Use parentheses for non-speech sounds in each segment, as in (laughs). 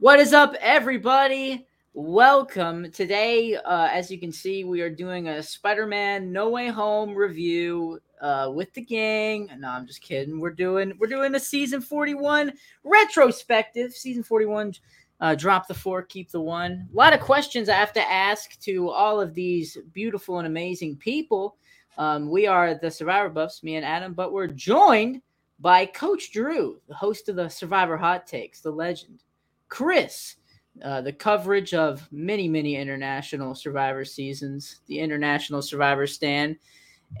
What is up, everybody? Welcome. Today, uh, as you can see, we are doing a Spider Man No Way Home review uh, with the gang. No, I'm just kidding. We're doing we're doing a season 41 retrospective. Season 41 uh, drop the four, keep the one. A lot of questions I have to ask to all of these beautiful and amazing people. Um, we are the Survivor Buffs, me and Adam, but we're joined by Coach Drew, the host of the Survivor Hot Takes, the legend. Chris, uh, the coverage of many, many international survivor seasons, the international survivor stand.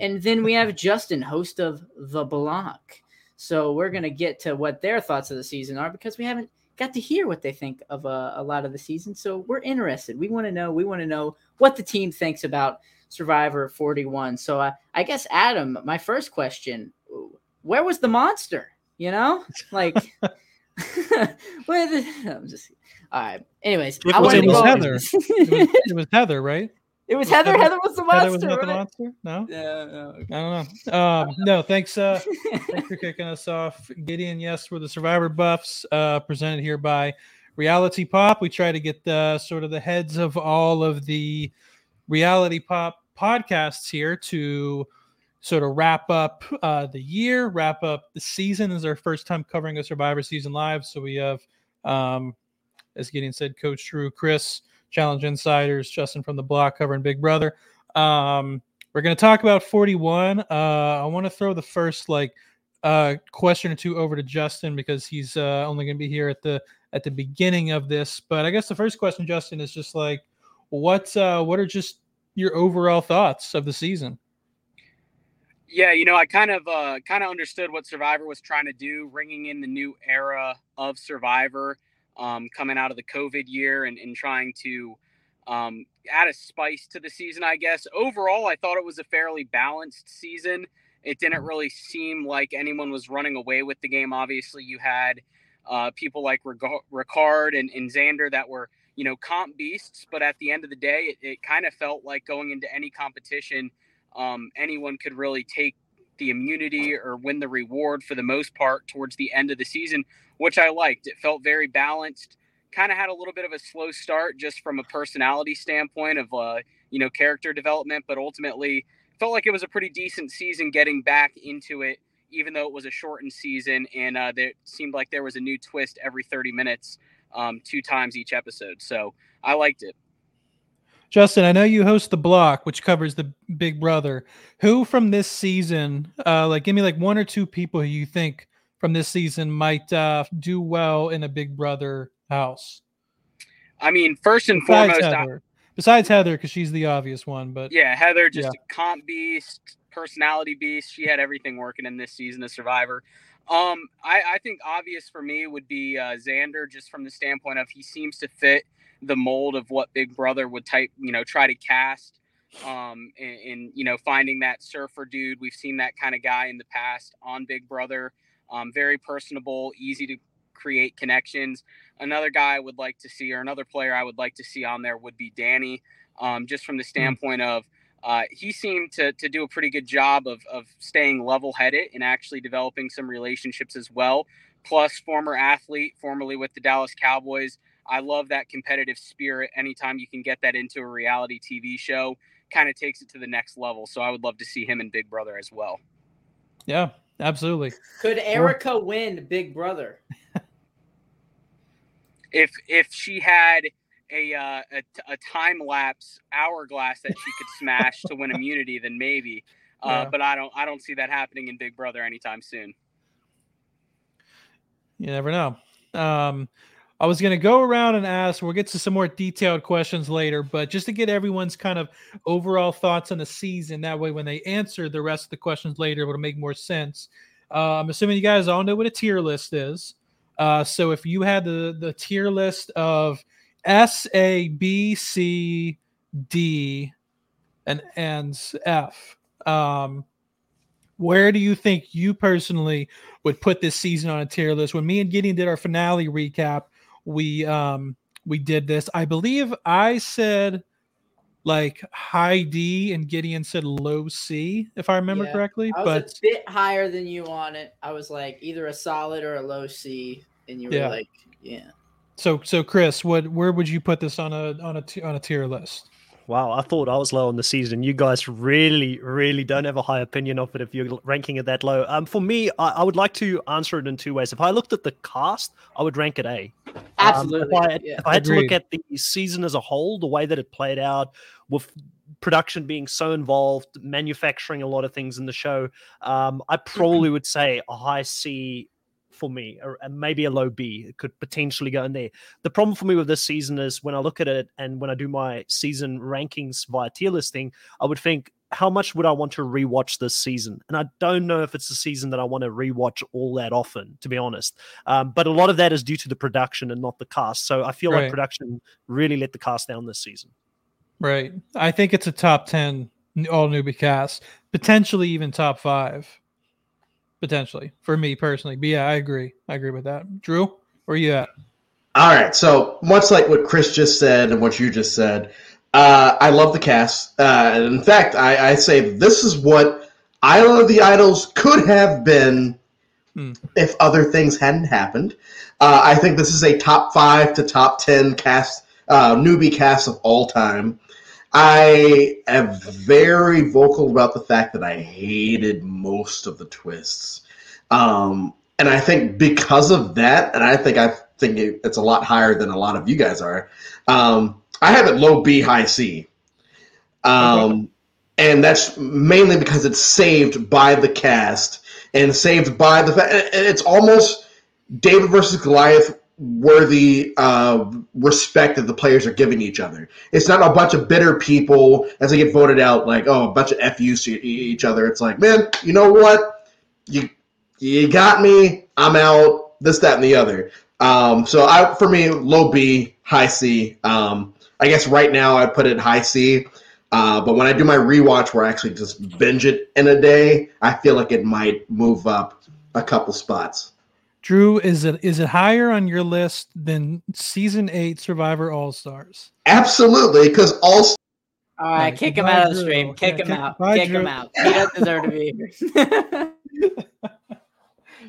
And then we have (laughs) Justin, host of The Block. So we're going to get to what their thoughts of the season are because we haven't got to hear what they think of uh, a lot of the season. So we're interested. We want to know. We want to know what the team thinks about Survivor 41. So uh, I guess, Adam, my first question where was the monster? You know, like. (laughs) (laughs) The, I'm just all right. Anyways, it I was, it was go- Heather. it, was, it was Heather, right? It was Was Heather. Heather- Heather was the monster. Heather was not the monster. No, Yeah, no, okay. I don't know. Um, (laughs) no, thanks. Uh, thanks for (laughs) kicking us off, Gideon. Yes, we're the Survivor Buffs, uh, presented here by Reality Pop. We try to get the sort of the heads of all of the Reality Pop podcasts here to sort to wrap up uh, the year, wrap up the season. Is our first time covering a Survivor season live, so we have, um, as Gideon said, Coach Drew, Chris, Challenge Insiders, Justin from the Block covering Big Brother. Um, we're going to talk about 41. Uh, I want to throw the first like uh, question or two over to Justin because he's uh, only going to be here at the at the beginning of this. But I guess the first question, Justin, is just like, what uh, what are just your overall thoughts of the season? Yeah, you know, I kind of uh, kind of understood what Survivor was trying to do, ringing in the new era of Survivor, um, coming out of the COVID year and, and trying to um, add a spice to the season. I guess overall, I thought it was a fairly balanced season. It didn't really seem like anyone was running away with the game. Obviously, you had uh, people like Ricard and, and Xander that were you know comp beasts, but at the end of the day, it, it kind of felt like going into any competition um, anyone could really take the immunity or win the reward for the most part towards the end of the season, which I liked. It felt very balanced. Kind of had a little bit of a slow start just from a personality standpoint of uh, you know character development, but ultimately felt like it was a pretty decent season getting back into it, even though it was a shortened season and uh, there seemed like there was a new twist every 30 minutes, um, two times each episode. So I liked it. Justin, I know you host the block, which covers the Big Brother. Who from this season, uh, like, give me like one or two people who you think from this season might uh, do well in a Big Brother house? I mean, first and Besides foremost, I- besides Heather, because she's the obvious one. But Yeah, Heather, just Yeah. a comp beast, personality beast. She had everything working in this season of Survivor. Um, I, I think obvious for me would be uh, Xander, just from the standpoint of he seems to fit the mold of what Big Brother would type, you know, try to cast. Um, and, and you know, finding that surfer dude, we've seen that kind of guy in the past on Big Brother. Um, very personable, easy to create connections. Another guy I would like to see, or another player I would like to see on there would be Danny, um, just from the standpoint of uh, he seemed to, to do a pretty good job of, of staying level headed and actually developing some relationships as well. Plus, former athlete, formerly with the Dallas Cowboys. I love that competitive spirit. Anytime you can get that into a reality TV show, kind of takes it to the next level. So I would love to see him in Big Brother as well. yeah, absolutely. Could Erika win Big Brother? (laughs) If if she had a uh, a, a time lapse hourglass that she could smash to win immunity, then maybe. Uh, Yeah. But I don't I don't see that happening in Big Brother anytime soon. You never know. Um, I was going to go around and ask, we'll get to some more detailed questions later, but just to get everyone's kind of overall thoughts on the season, that way when they answer the rest of the questions later, it'll make more sense. Uh, I'm assuming you guys all know what a tier list is. Uh, so if you had the, the tier list of S, A, B, C, D, and, and F, um, where do you think you personally would put this season on a tier list? When me and Gideon did our finale recap, we um we did this. I believe I said like high D and Gideon said low C, if I remember Yeah, correctly. I was But a bit higher than you on it. I was like either a solid or a low C, and you were Yeah. like, yeah. So so Chris, what where would you put this on a on a on a tier list? Wow, I thought I was low on the season. You guys really, really don't have a high opinion of it if you're ranking it that low. Um, for me, I, I would like to answer it in two ways. If I looked at the cast, I would rank it A. Absolutely. Um, if, I, yeah. if I had to look at the season as a whole, the way that it played out, with production being so involved, manufacturing a lot of things in the show, um, I probably would say a high C for me, or and maybe a low B. It could potentially go in there. The problem for me with this season is when I look at it and when I do my season rankings via tier listing, I would think, how much would I want to rewatch this season? And I don't know if it's a season that I want to rewatch all that often, to be honest. Um, but a lot of that is due to the production and not the cast. So I feel Right. like production really let the cast down this season. Right. I think it's a top 10 all newbie cast, potentially even top 5. Potentially for me personally. But yeah, I agree. I agree with that. Drew, where you at? All right, so much like what Chris just said and what you just said, uh, I love the cast. Uh, in fact, I, I say this is what Island of the Idols could have been Hmm. if other things hadn't happened. Uh, I think this is a top five to top ten cast, uh, newbie cast of all time. I am very vocal about the fact that I hated most of the twists. Um, and I think because of that, and I think I think it- it's a lot higher than a lot of you guys are. Um, I have it low B, high C, um, and that's mainly because it's saved by the cast and saved by the fact. It's almost David versus Goliath worthy uh, respect that the players are giving each other. It's not a bunch of bitter people as they get voted out, like oh, a bunch of FUs to each other. It's like, man, you know what? You you got me. I'm out. This, that, and the other. Um, so I, for me, low B, high C. Um, I guess right now I put it high C. Uh, but when I do my rewatch, where I actually just binge it in a day, I feel like it might move up a couple spots. Drew, is it is it higher on your list than season 8 Survivor All-Stars? Absolutely, because all All right, Alright, kick him out of the stream. Kick Yeah, him kick- out. bye, Kick him out. (laughs) He doesn't deserve to be here. (laughs) (laughs)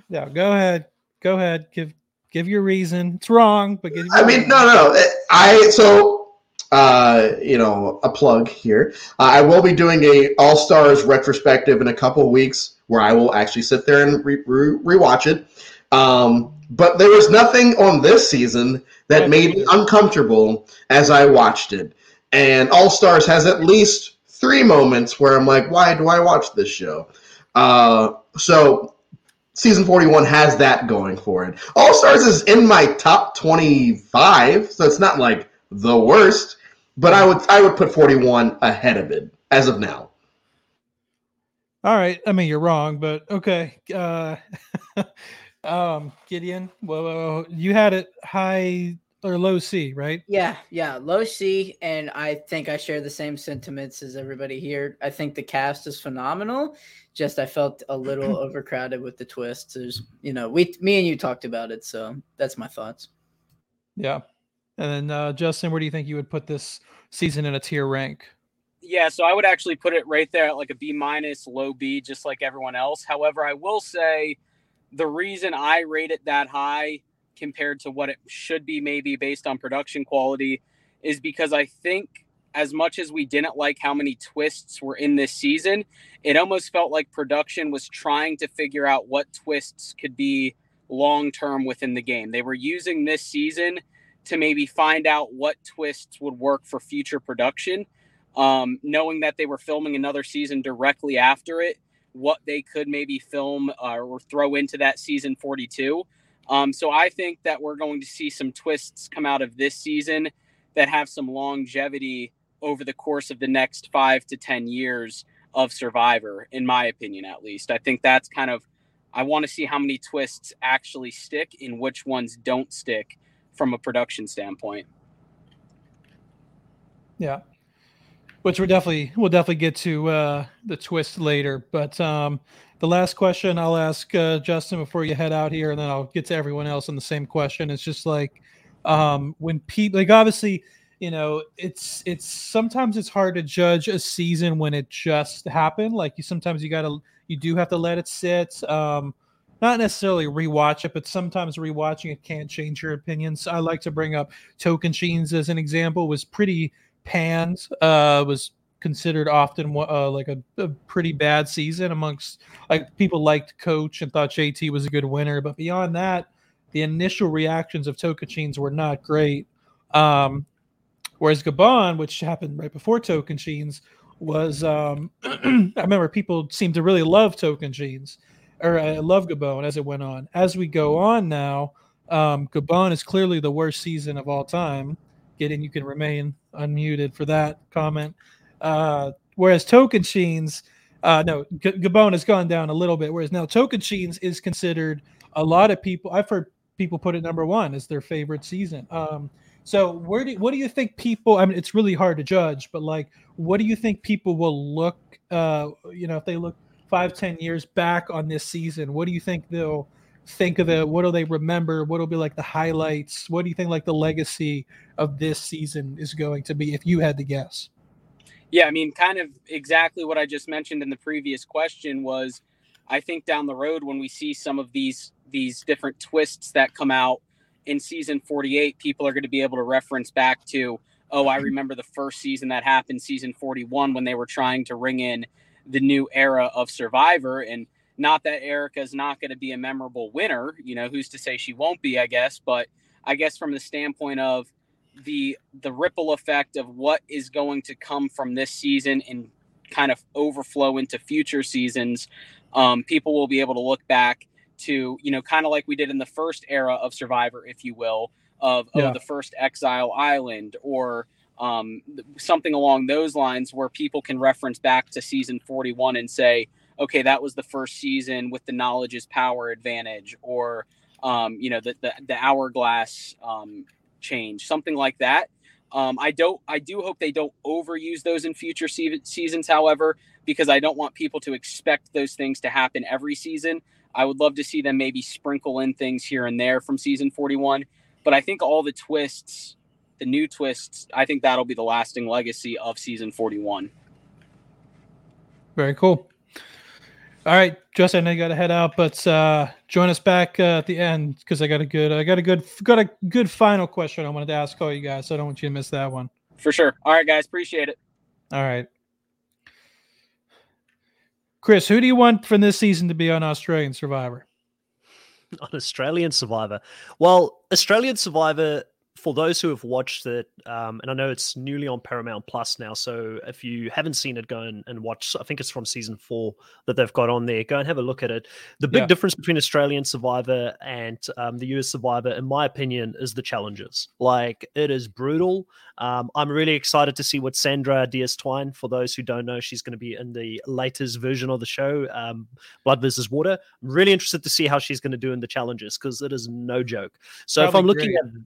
Yeah, go ahead. Go ahead. Give give your reason. It's wrong, but give I mean, reason. no, no, no. I so uh, you know a plug here. Uh, I will be doing a All Stars retrospective in a couple of weeks, where I will actually sit there and re- re- rewatch it. Um, but there was nothing on this season that made me uncomfortable as I watched it. And All Stars has at least three moments where I'm like, why do I watch this show? Uh, so season 41 has that going for it. All Stars is in my top 25, so it's not like the worst, but I would I would put 41 ahead of it as of now. All right. I mean, you're wrong, but okay. Uh, (laughs) um, Gideon, well, you had it high or low C, right? Yeah, yeah, low C, and I think I share the same sentiments as everybody here. I think the cast is phenomenal. Just I felt a little (clears throat) overcrowded with the twists. There's, you know, we, me and you talked about it, so that's my thoughts. Yeah. And then uh, Justin, where do you think you would put this season in a tier rank? Yeah, so I would actually put it right there at like a B minus, low B, just like everyone else. However, I will say the reason I rate it that high compared to what it should be, maybe based on production quality, is because I think as much as we didn't like how many twists were in this season, it almost felt like production was trying to figure out what twists could be long term within the game. They were using this season to maybe find out what twists would work for future production um, knowing that they were filming another season directly after it, what they could maybe film uh, or throw into that season 42. Um, so I think that we're going to see some twists come out of this season that have some longevity over the course of the next five to 10 years of Survivor, in my opinion, at least. I think that's kind of, I want to see how many twists actually stick and which ones don't stick from a production standpoint. Yeah. Which we're definitely we'll definitely get to uh the twist later. But um the last question I'll ask uh Justin before you head out here, and then I'll get to everyone else on the same question. It's just like um when people like obviously, you know, it's it's sometimes it's hard to judge a season when it just happened. Like you sometimes you gotta you do have to let it sit. Um not necessarily rewatch it, but sometimes rewatching it can't change your opinions. I like to bring up Tocantins as an example. Was pretty panned. Uh, was considered often uh, like a, a, pretty bad season amongst like people liked coach and thought JT was a good winner, but beyond that, the initial reactions of Tocantins were not great. Um, whereas Gabon, which happened right before Tocantins, was um, (clears throat) I remember people seemed to really love Tocantins or I uh, love Gabon as it went on. As we go on now, um, Gabon is clearly the worst season of all time. Getting you can remain unmuted for that comment. Uh, whereas Tocantins, uh, no, G- Gabon has gone down a little bit. Whereas now Tocantins is considered a lot of people. I've heard people put it number one as their favorite season. Um, so where do what do you think people? I mean, it's really hard to judge, but like, what do you think people will look? Uh, you know, if they look five, ten years back on this season, what do you think they'll think of it? What do they remember? What will be like the highlights? What do you think like the legacy of this season is going to be if you had to guess? Yeah, I mean, kind of exactly what I just mentioned in the previous question was I think down the road when we see some of these these different twists that come out in season 48, people are going to be able to reference back to, oh, I remember the first season that happened, season 41, when they were trying to ring in the new era of Survivor. And not that Erika's not going to be a memorable winner, you know, who's to say she won't be, I guess. But I guess from the standpoint of the the ripple effect of what is going to come from this season and kind of overflow into future seasons, um, people will be able to look back to, you know, kind of like we did in the first era of Survivor, if you will, of, yeah. of the first Exile Island or um, something along those lines where people can reference back to season 41 and say, okay, that was the first season with the knowledge is power advantage, or um, you know, the the, the hourglass um, change, something like that. Um, I don't. I do hope they don't overuse those in future se- seasons. However, because I don't want people to expect those things to happen every season. I would love to see them maybe sprinkle in things here and there from season 41. But I think all the twists the new twists, I think that'll be the lasting legacy of season 41. Very cool. All right, Justin, I got to head out, but uh, join us back uh, at the end because I got a good, I got a good, got a good final question I wanted to ask all you guys. So I don't want you to miss that one. For sure. All right, guys, appreciate it. All right, Chris, who do you want from this season to be on Australian Survivor? On Australian Survivor, well, Australian Survivor for those who have watched it, um, and I know it's newly on Paramount Plus now, so if you haven't seen it, go and, and watch. I think it's from season four that they've got on there. Go and have a look at it. The big yeah. difference between Australian Survivor and um, the US Survivor, in my opinion, is the challenges. Like it is brutal. Um, I'm really excited to see what Sandra Diaz Twine. For those who don't know, she's going to be in the latest version of the show, um, Blood versus Water. I'm really interested to see how she's going to do in the challenges because it is no joke. So if I'm looking great. at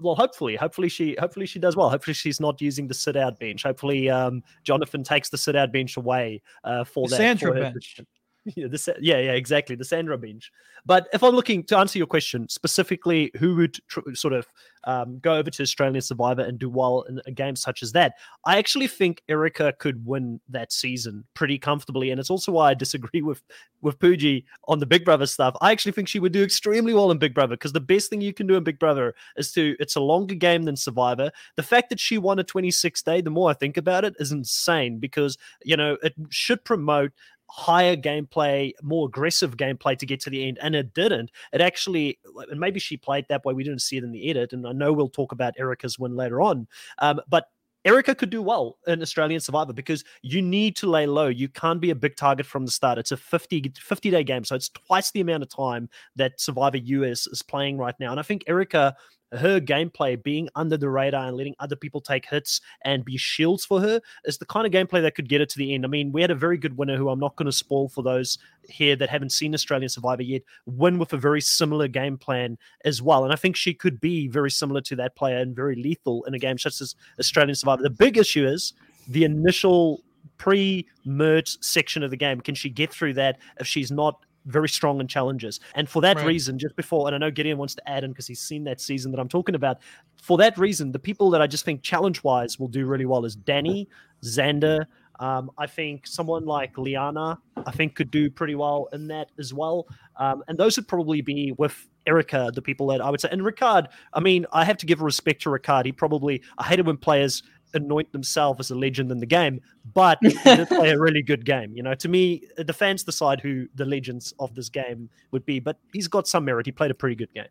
well hopefully hopefully she hopefully she does well. Hopefully she's not using the sit out bench. Hopefully um, jonathan takes the sit out bench away uh, for the that Sandra for bench. (laughs) yeah, the, yeah, yeah, exactly. The Sandra bench. But if I'm looking to answer your question specifically, who would tr- sort of um, go over to Australian Survivor and do well in a game such as that? I actually think Erika could win that season pretty comfortably, and it's also why I disagree with with Pooji on the Big Brother stuff. I actually think she would do extremely well in Big Brother because the best thing you can do in Big Brother is to it's a longer game than Survivor. The fact that she won a 26 day, the more I think about it, is insane because you know it should promote higher gameplay, more aggressive gameplay to get to the end, and it didn't. It actually, and maybe she played that way. We didn't see it in the edit, and I know we'll talk about Erika's win later on. Um, but Erika could do well in Australian Survivor because you need to lay low. You can't be a big target from the start. It's a 50, 50 day game, so it's twice the amount of time that Survivor US is playing right now. And I think Erika her gameplay being under the radar and letting other people take hits and be shields for her is the kind of gameplay that could get her to the end. I mean, we had a very good winner who I'm not going to spoil for those here that haven't seen Australian Survivor yet, win with a very similar game plan as well. And I think she could be very similar to that player and very lethal in a game such as Australian Survivor. The big issue is the initial pre-merge section of the game. Can she get through that if she's not very strong in challenges. And for that right. reason, just before, and I know Gideon wants to add in because he's seen that season that I'm talking about. For that reason, the people that I just think challenge wise will do really well is Danny, Xander, Um, I think someone like Liana, I think, could do pretty well in that as well. Um, and those would probably be with Erika, the people that I would say. And Ricard, I mean, I have to give respect to Ricard. He probably, I hate it when players anoint themselves as a legend in the game, but (laughs) he did play a really good game. You know, to me, the fans decide who the legends of this game would be, but he's got some merit. He played a pretty good game.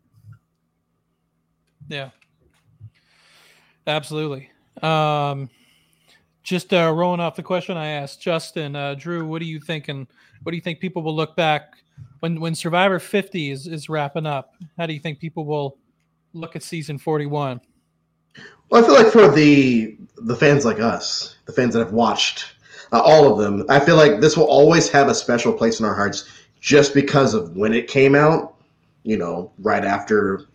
Yeah. Absolutely. Um, just uh, rolling off the question I asked Justin, uh, Drew, what do you think? And what do you think people will look back when when Survivor 50 is, is wrapping up? How do you think people will look at season 41? Well, I feel like for the the fans like us, the fans that have watched uh, all of them, I feel like this will always have a special place in our hearts just because of when it came out. You know, right after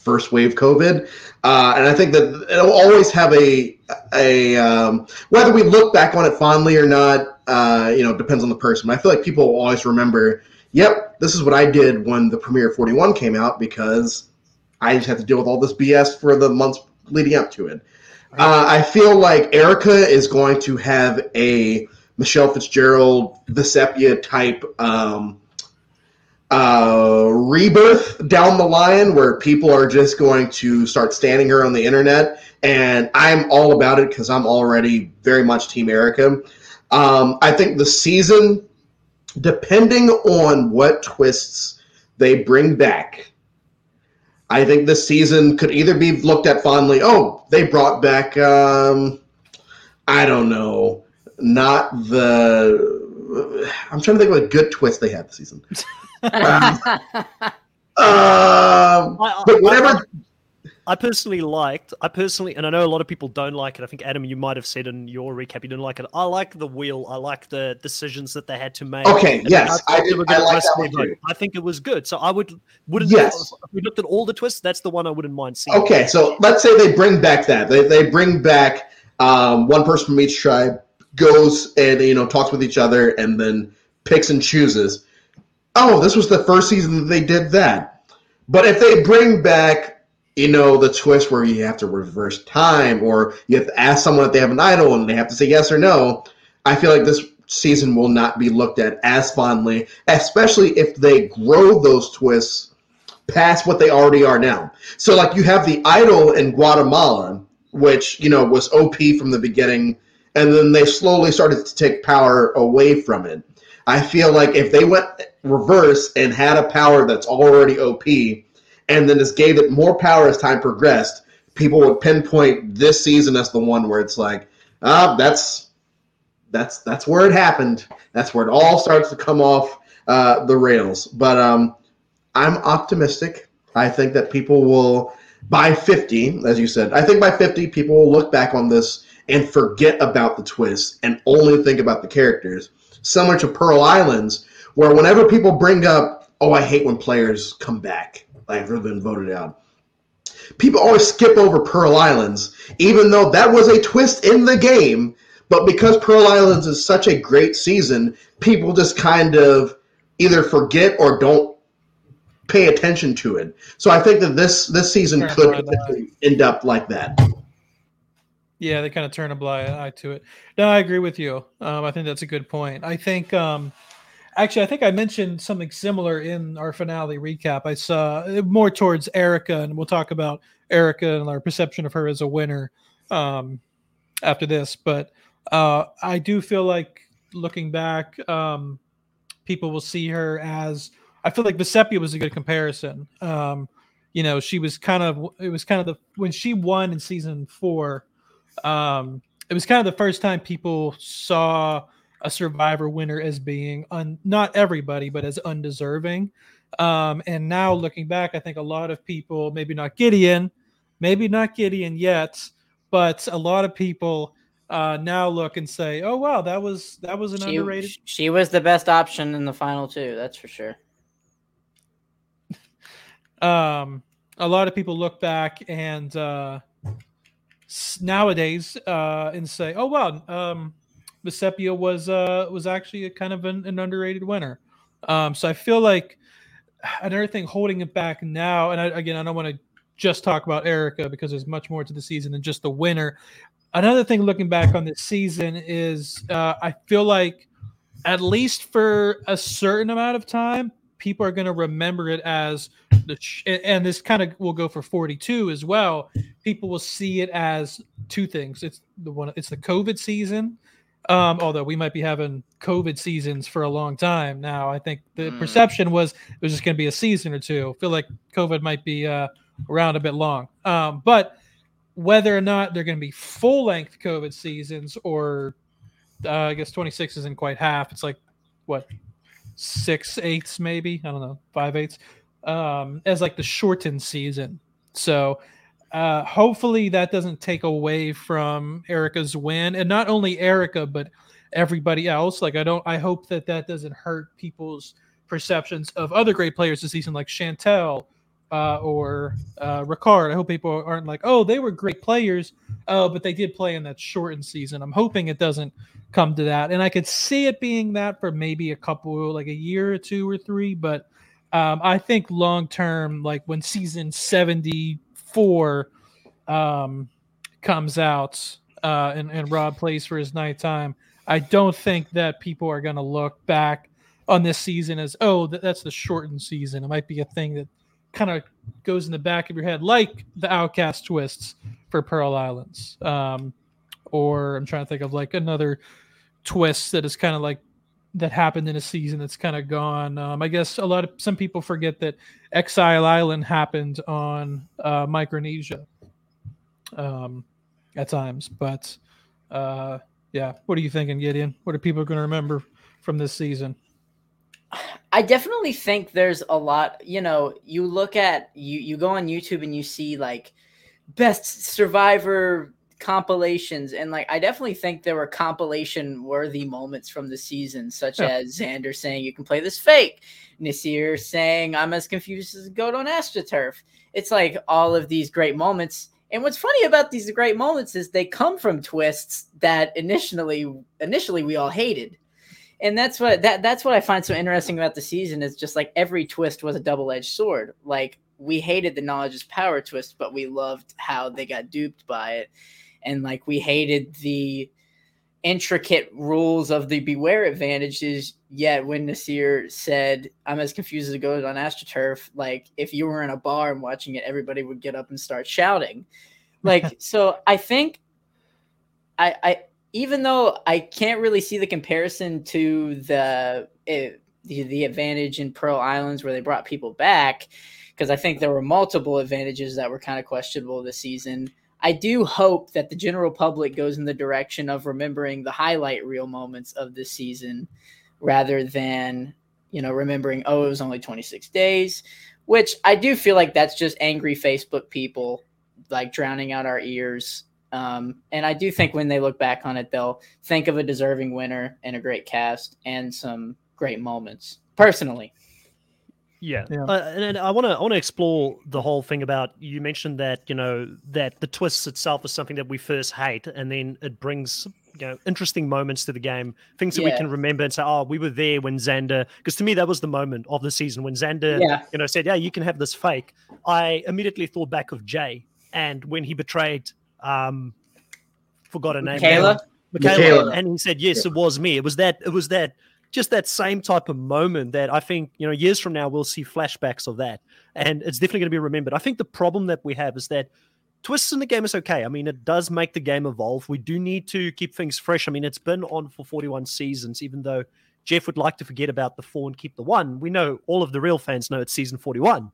first wave COVID, uh, and I think that it'll always have a a um, whether we look back on it fondly or not. Uh, you know, depends on the person. But I feel like people will always remember. Yep, this is what I did when the premiere 41 came out because I just had to deal with all this BS for the months leading up to it. Uh, I feel like Erika is going to have a Michelle Fitzgerald, Vecepia type um, uh, rebirth down the line where people are just going to start standing her on the internet. And I'm all about it because I'm already very much Team Erika. Um, I think the season, depending on what twists they bring back, I think this season could either be looked at fondly. Oh, they brought back, um, I don't know, not the. I'm trying to think of a good twist they had this season. (laughs) um, I, but whatever. I personally liked. I personally, and I know a lot of people don't like it. I think Adam, you might have said in your recap you didn't like it. I like the wheel. I like the decisions that they had to make. Okay, And yes, I, I did- I like that one too. I think it was good. So I would wouldn't. Yes. If we looked at all the twists, that's the one I wouldn't mind seeing. Okay, so let's say they bring back that they they bring back um, one person from each tribe goes and you know talks with each other and then picks and chooses. Oh, this was the first season that they did that. But if they bring back, you know, the twist where you have to reverse time or you have to ask someone if they have an idol and they have to say yes or no, I feel like this season will not be looked at as fondly, especially if they grow those twists past what they already are now. So like you have the idol in Guatemala, which you know was OP from the beginning, and then they slowly started to take power away from it. I feel like if they went reverse and had a power that's already OP, and then just gave it more power as time progressed, people would pinpoint this season as the one where it's like, ah, that's that's that's where it happened. That's where it all starts to come off uh, the rails. But um, I'm optimistic. I think that people will, by 50, as you said, I think by 50, people will look back on this and forget about the twist and only think about the characters. Similar to Pearl Islands, where whenever people bring up, oh, I hate when players come back they've been voted out. People always skip over Pearl Islands, even though that was a twist in the game. But because Pearl Islands is such a great season, people just kind of either forget or don't pay attention to it. So I think that this this season could blind eye. potentially end up like that. Yeah, they kind of turn a blind eye to it. No, I agree with you. Um, I think that's a good point. I think, um, actually, I think I mentioned something similar in our finale recap. I saw uh, more towards Erika, and we'll talk about Erika and our perception of her as a winner um, after this. But uh, I do feel like looking back, um, people will see her as. I feel like Vecepia was a good comparison. Um, you know, she was kind of it was kind of the when she won in season four um, it was kind of the first time people saw a survivor winner as being un, not everybody but as undeserving um, and now looking back i think a lot of people maybe not gideon maybe not gideon yet but a lot of people uh, now look and say oh wow that was that was an she, underrated she was the best option in the final two. That's for sure. (laughs) um, a lot of people look back and uh, nowadays uh, and say, "Oh wow, um, Vecepia was uh, was actually a kind of an, an underrated winner." Um, so I feel like another thing holding it back now, and I, again, I don't want to just talk about Erika because there's much more to the season than just the winner. Another thing looking back on this season is uh, I feel like at least for a certain amount of time, people are going to remember it as the and this kind of will go for 42 as well. People will see it as two things. It's the one it's the COVID season. Um, although we might be having COVID seasons for a long time now. I think the Mm. perception was it was just going to be a season or two. I feel like COVID might be uh, around a bit long. Um, but whether or not they're going to be full length COVID seasons or uh, I guess 26 isn't quite half. It's like what six eighths, maybe. I don't know, five eighths, um, as like the shortened season. So uh, hopefully that doesn't take away from Erika's win, and not only Erika, but everybody else. Like I don't, I hope that that doesn't hurt people's perceptions of other great players this season, like Shantel. Uh, or uh, Ricard. I hope people aren't like, oh, they were great players, oh, but they did play in that shortened season. I'm hoping it doesn't come to that. And I could see it being that for maybe a couple, like a year or two or three. But um, I think long term, like when season 74 um, comes out uh, and, and Rob plays for his nighttime, I don't think that people are going to look back on this season as, oh, that, that's the shortened season. It might be a thing that kind of goes in the back of your head, like the Outcast twists for Pearl Islands. Um, or I'm trying to think of like another twist that is kind of like that happened in a season that's kind of gone. Um, I guess a lot of some people forget that Exile Island happened on uh, Micronesia um, at times, but uh, yeah. What are you thinking, Gideon? What are people going to remember from this season? I definitely think there's a lot, you know, you look at you you go on YouTube and you see like best survivor compilations and like I definitely think there were compilation worthy moments from the season such Yeah. as Xander saying you can play this fake, Naseer saying I'm as confused as a goat on AstroTurf. It's like all of these great moments and what's funny about these great moments is they come from twists that initially initially we all hated and that's what that that's what I find so interesting about the season is just like every twist was a double edged sword. Like we hated the knowledge is power twist, but we loved how they got duped by it, and like we hated the intricate rules of the beware advantages. Yet when Naseer said, "I'm as confused as a goat on AstroTurf," like if you were in a bar and watching it, everybody would get up and start shouting. (laughs) Like so, I think I I even though I can't really see the comparison to the eh, the, the advantage in Pearl Islands where they brought people back, because I think there were multiple advantages that were kind of questionable this season. I do hope that the general public goes in the direction of remembering the highlight reel moments of this season rather than, you know, remembering, oh, it was only 26 days, which I do feel like that's just angry Facebook people like drowning out our ears um, and I do think when they look back on it, they'll think of a deserving winner and a great cast and some great moments. Personally, Yeah, Yeah. Uh, and, and I want to I want to explore the whole thing about you mentioned that you know that the twists itself is something that we first hate, and then it brings you know interesting moments to the game, things that we can remember and say, oh, we were there when Xander. Because to me, that was the moment of the season when Xander, yeah, you know, said, yeah, you can have this fake. I immediately thought back of Jay and when he betrayed, um, forgot her name, Michaela. Michaela, Michaela. and he said, "Yes, it was me." It was that. It was that. Just that same type of moment that I think you know years from now we'll see flashbacks of that, and it's definitely going to be remembered. I think the problem that we have is that twists in the game is okay. I mean, it does make the game evolve. We do need to keep things fresh. I mean, it's been on for 41 seasons, even though Jeff would like to forget about the four and keep the one. We know all of the real fans know it's season 41.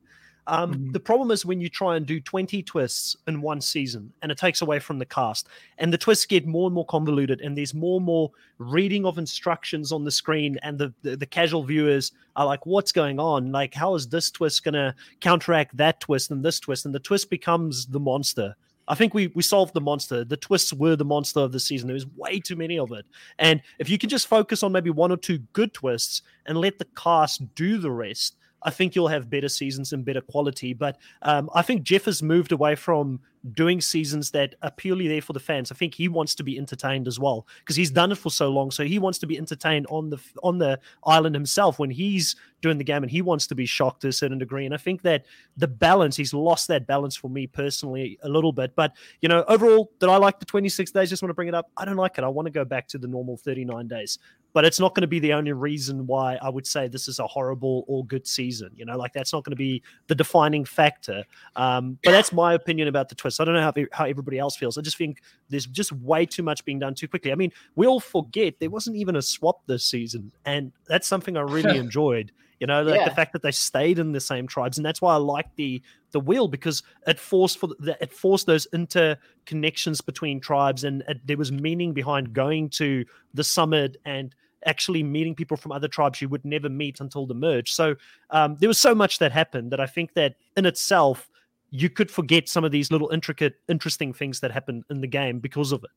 Um, Mhm. The problem is when you try and do 20 twists in one season and it takes away from the cast, and the twists get more and more convoluted, and there's more and more reading of instructions on the screen, and the, the, the casual viewers are like, What's going on? Like, how is this twist going to counteract that twist and this twist? And the twist becomes the monster. I think we we solved the monster. The twists were the monster of the season. There was way too many of it. And if you can just focus on maybe one or two good twists and let the cast do the rest, I think you'll have better seasons and better quality. But um, I think Jeff has moved away from doing seasons that are purely there for the fans. I think he wants to be entertained as well because he's done it for so long. So he wants to be entertained on the on the island himself when he's doing the game, and he wants to be shocked to a certain degree. And I think that the balance he's lost that balance for me personally a little bit. But you know, overall, did I like the 26 days? Just want to bring it up. I don't like it. I want to go back to the normal 39 days. But it's not going to be the only reason why I would say this is a horrible or good season. You know, like that's not going to be the defining factor. Um, but that's my opinion about the twist. I don't know how, how everybody else feels. I just think there's just way too much being done too quickly. I mean, we all forget there wasn't even a swap this season, and that's something I really (laughs) enjoyed. You know, like Yeah. the fact that they stayed in the same tribes, and that's why I like the the wheel because it forced for the, it forced those interconnections between tribes, and it, there was meaning behind going to the summit and actually meeting people from other tribes you would never meet until the merge. So um, there was so much that happened that I think that in itself you could forget some of these little intricate, interesting things that happened in the game because of it.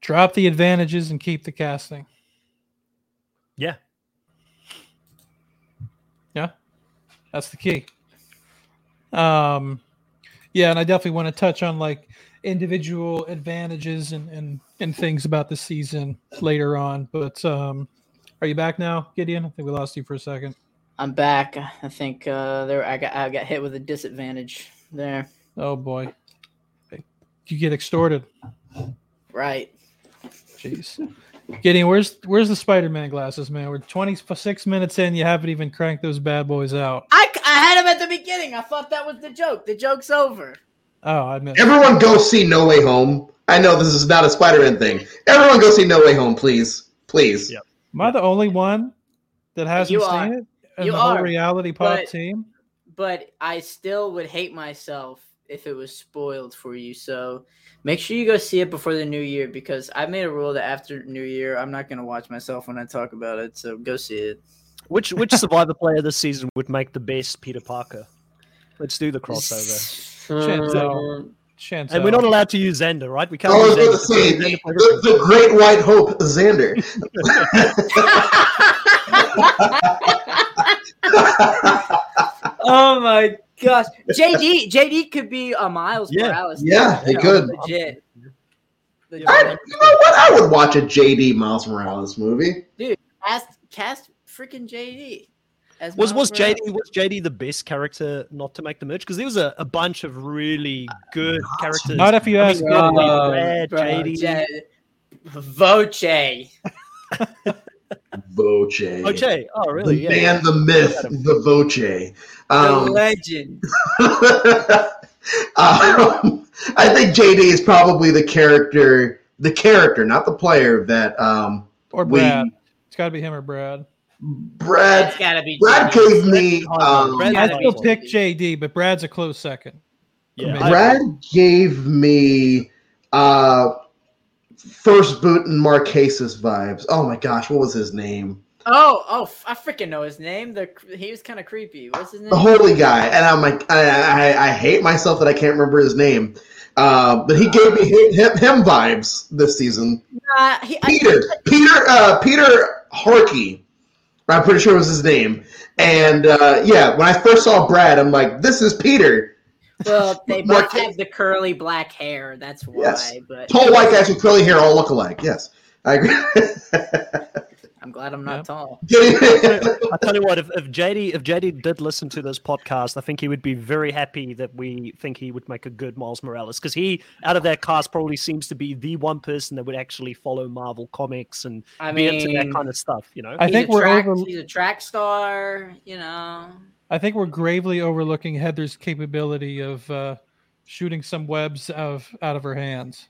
Drop the advantages and keep the casting. Yeah. Yeah, that's the key. Um, yeah, and I definitely want to touch on like individual advantages and and and things about the season later on. But um, are you back now, Gideon? I think we lost you for a second. I'm back. I think uh, there I got I got hit with a disadvantage there. Oh boy, you get extorted. Right. Jeez. Gideon, where's where's the Spider-Man glasses, man? We're 26 minutes in. You haven't even cranked those bad boys out. I, I had them at the beginning. I thought that was the joke. The joke's over. Oh, I missed. Everyone go see No Way Home. I know this is not a Spider-Man thing. Everyone go see No Way Home, please. Please. Yeah. Am I the only one that hasn't You seen are. it? And You the whole are, reality pop but- team? But I still would hate myself if it was spoiled for you. So make sure you go see it before the new year because I made a rule that after New Year I'm not gonna watch myself when I talk about it. So go see it. Which which survivor (laughs) player this season would make the best Peter Parker? Let's do the crossover. Shantel. Hmm. Chance. And we're not allowed to use Xander, right? We can't oh, I was use going to say Xander. the, the Great White Hope, Xander. (laughs) (laughs) oh my gosh, JD JD could be a Miles Yeah. Morales. Yeah, he could. Legit. Legit. I, you know what? I would watch a JD Miles Morales movie. Dude, cast cast freaking JD. As Was Miles was Morales. JD was JD the best character not to make the merge? Because there was a, a bunch of really good characters. Not if you ask mean, Gideon. Brad, bro, JD. J- (laughs) Voce. Voce. Oh, really? The Yeah. man, the myth, the Voce. The Um, legend. (laughs) um, I think JD is probably the character, the character, not the player that um, Or we- Brad. It's got to be him or Brad. Brad. That's gotta be Brad JD. gave me. Um, I Yeah, still pick JD, but Brad's a close second. Yeah, Brad- Brad gave me uh, first boot and Marquesas vibes. Oh my gosh, what was his name? Oh, oh, I freaking know his name. The he was kind of creepy. What's his name? The holy guy, and I'm like, I, I, I hate myself that I can't remember his name. Uh, but he gave me him, him, vibes this season. Nah, he, I- Peter, Peter, uh, Peter Harkey. I'm pretty sure was his name. And uh, yeah, when I first saw Brad, I'm like, this is Peter. Well, (laughs) they Mark- both have the curly black hair. That's why. Yes. But Tall white guys with curly hair all look alike. Yes, I agree. (laughs) I'm glad I'm not Yeah. tall. (laughs) I tell you what, if, if JD if JD did listen to this podcast, I think he would be very happy that we think he would make a good Miles Morales because he, out of that cast, probably seems to be the one person that would actually follow Marvel comics and I be into that kind of stuff. You know, I he's think a we're track, over. He's a track star. You know. I think we're gravely overlooking Heather's capability of uh, shooting some webs of out of her hands.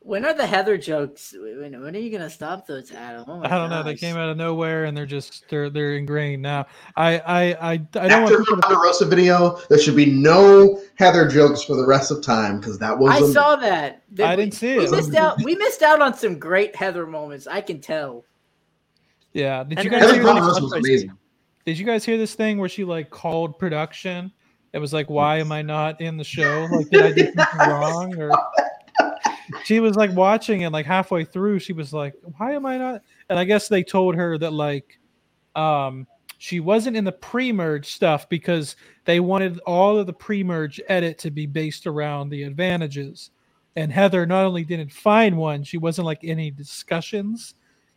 When are the Heather jokes? When, when are you gonna stop those, Adam? Oh I don't know. They came out of nowhere and they're just they're they're ingrained now. I I I, I don't After want people the to. Ponderosa video, there should be no Heather jokes for the rest of time because that was I a- saw that. That I we- didn't see We it. missed out. We missed out on some great Heather moments. I can tell. Yeah. Did And- you guys Heather hear really Ponderosa this? was amazing. Did you guys hear this thing where she like called production? It was like, why am I not in the show? Like, did I do something wrong? Or (laughs) she was like watching and like halfway through, she was like, why am I not? And I guess they told her that like, um, She wasn't in the pre-merge stuff because they wanted all of the pre-merge edit to be based around the advantages. And Heather not only didn't find one, she wasn't like any discussions.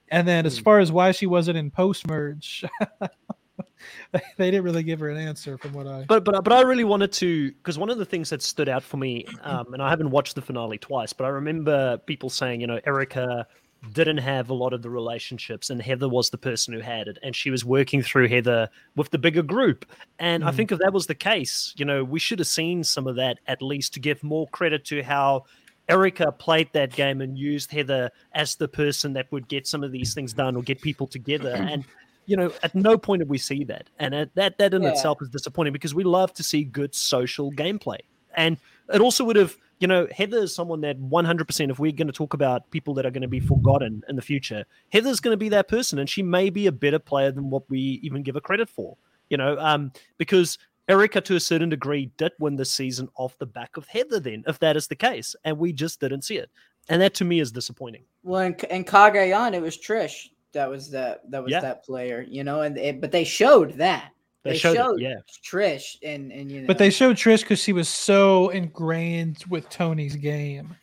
And then as Hmm. far as why she wasn't in post-merge, (laughs) (laughs) they didn't really give her an answer from what I But but but I really wanted to because one of the things that stood out for me, um, and I haven't watched the finale twice, but I remember people saying, you know, Erika didn't have a lot of the relationships, and Heather was the person who had it, and she was working through Heather with the bigger group. And I Mhm. think if that was the case, you know, we should have seen some of that at least to give more credit to how. Erika played that game and used Heather as the person that would get some of these things done or get people together. And you know, at no point did we see that, and uh, that that in Yeah. itself is disappointing because we love to see good social gameplay, and it also would have, you know, Heather is someone that 100%. If we're going to talk about people that are going to be forgotten in the future, Heather's going to be that person, and she may be a better player than what we even give her credit for. You know, um, because Erika, to a certain degree, did win the season off the back of Heather. Then, if that is the case, and we just didn't see it, and that to me is disappointing. Well, in, in Cagayan, it was Trish that was that that was Yeah. that player, you know, and it, but they showed that They, showed, it, yeah. Trish and and you know, But they showed Trish because she was so ingrained with Tony's game,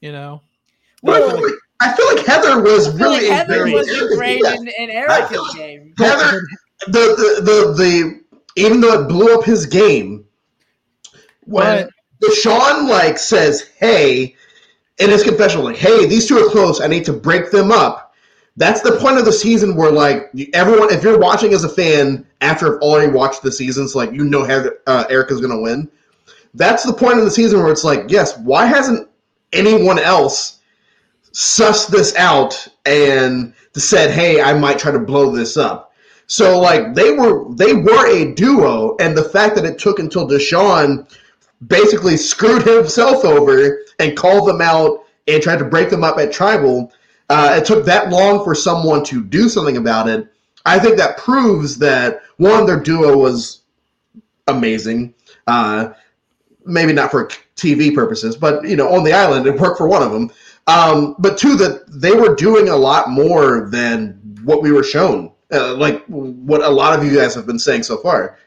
you know. Well, I feel like, I feel like Heather was I feel really like Heather very- was Yeah. ingrained in, in Erika's game. Heather, the, the the the even though it blew up his game, when Shan like says, "Hey," in his confessional, like, "Hey, these two are close. I need to break them up." That's the point of the season where like everyone, if you're watching as a fan after I've already watched the seasons, like you know uh, Erika's gonna win. That's the point of the season where it's like, yes, why hasn't anyone else sussed this out and said, "Hey, I might try to blow this up." So like they were they were a duo, and the fact that it took until Deshawn basically screwed (laughs) himself over and called them out and tried to break them up at Tribal, uh, it took that long for someone to do something about it. I think that proves that one, their duo was amazing. Uh, maybe not for TV purposes, but you know, on the island, it worked for one of them. Um, but two, that they were doing a lot more than what we were shown, uh, like what a lot of you guys have been saying so far.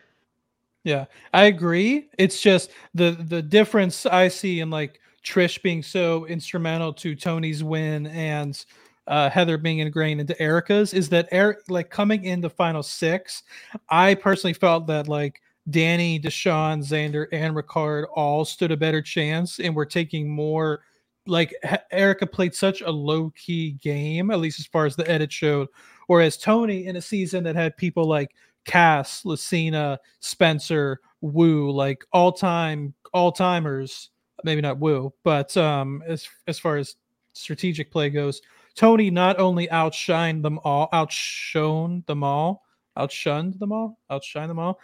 Yeah, I agree. It's just the the difference I see in like Trish being so instrumental to Tony's win and uh, Heather being ingrained into Erika's is that Eric like coming into final six, I personally felt that like Danny, Deshawn, Xander, and Ricard all stood a better chance and were taking more like He- Erika played such a low key game, at least as far as the edit showed. Whereas Tony in a season that had people like Kass, Lucina, Spencer, Woo, like all time all timers. Maybe not Woo, but um, as as far as strategic play goes, Tony not only outshined them all, outshone them all, outshunned them all, outshine them all,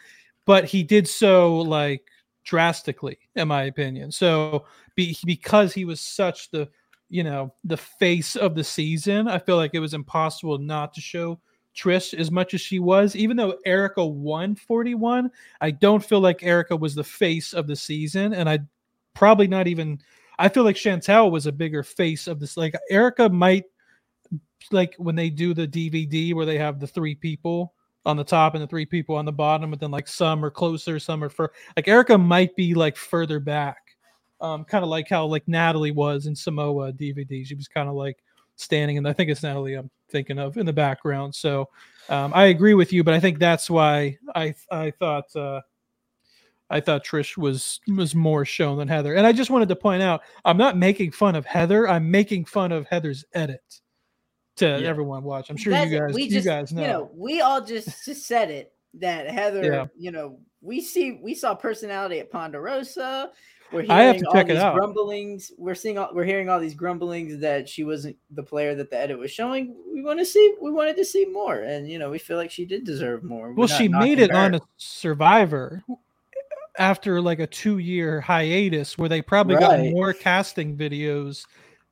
but he did so like drastically, in my opinion. So be, because he was such the you know the face of the season, I feel like it was impossible not to show Trish as much as she was, even though Erika won 41, I don't feel like Erika was the face of the season. And I probably not even, I feel like Shantel was a bigger face of this. Like Erika might, like when they do the DVD where they have the three people on the top and the three people on the bottom, but then like some are closer, some are for like Erika might be like further back. Um, kind of like how like Natalie was in Samoa DVD. She was kind of like standing, and I think it's Natalie I'm thinking of in the background. So um, I agree with you, but I think that's why I I thought uh, I thought Trish was was more shown than Heather. And I just wanted to point out I'm not making fun of Heather. I'm making fun of Heather's edit to Yeah. everyone watch. I'm sure That's- you guys we you just, guys know. You know, we all just, just said it that Heather, Yeah. you know, we see we saw personality at Ponderosa. We're I have hearing to all check it these out. grumblings. We're seeing all, we're hearing all these grumblings that she wasn't the player that the edit was showing. We want to see we wanted to see more. And you know, we feel like she did deserve more. We're well, she made knocking it on a Survivor after like a two year hiatus where they probably got more casting videos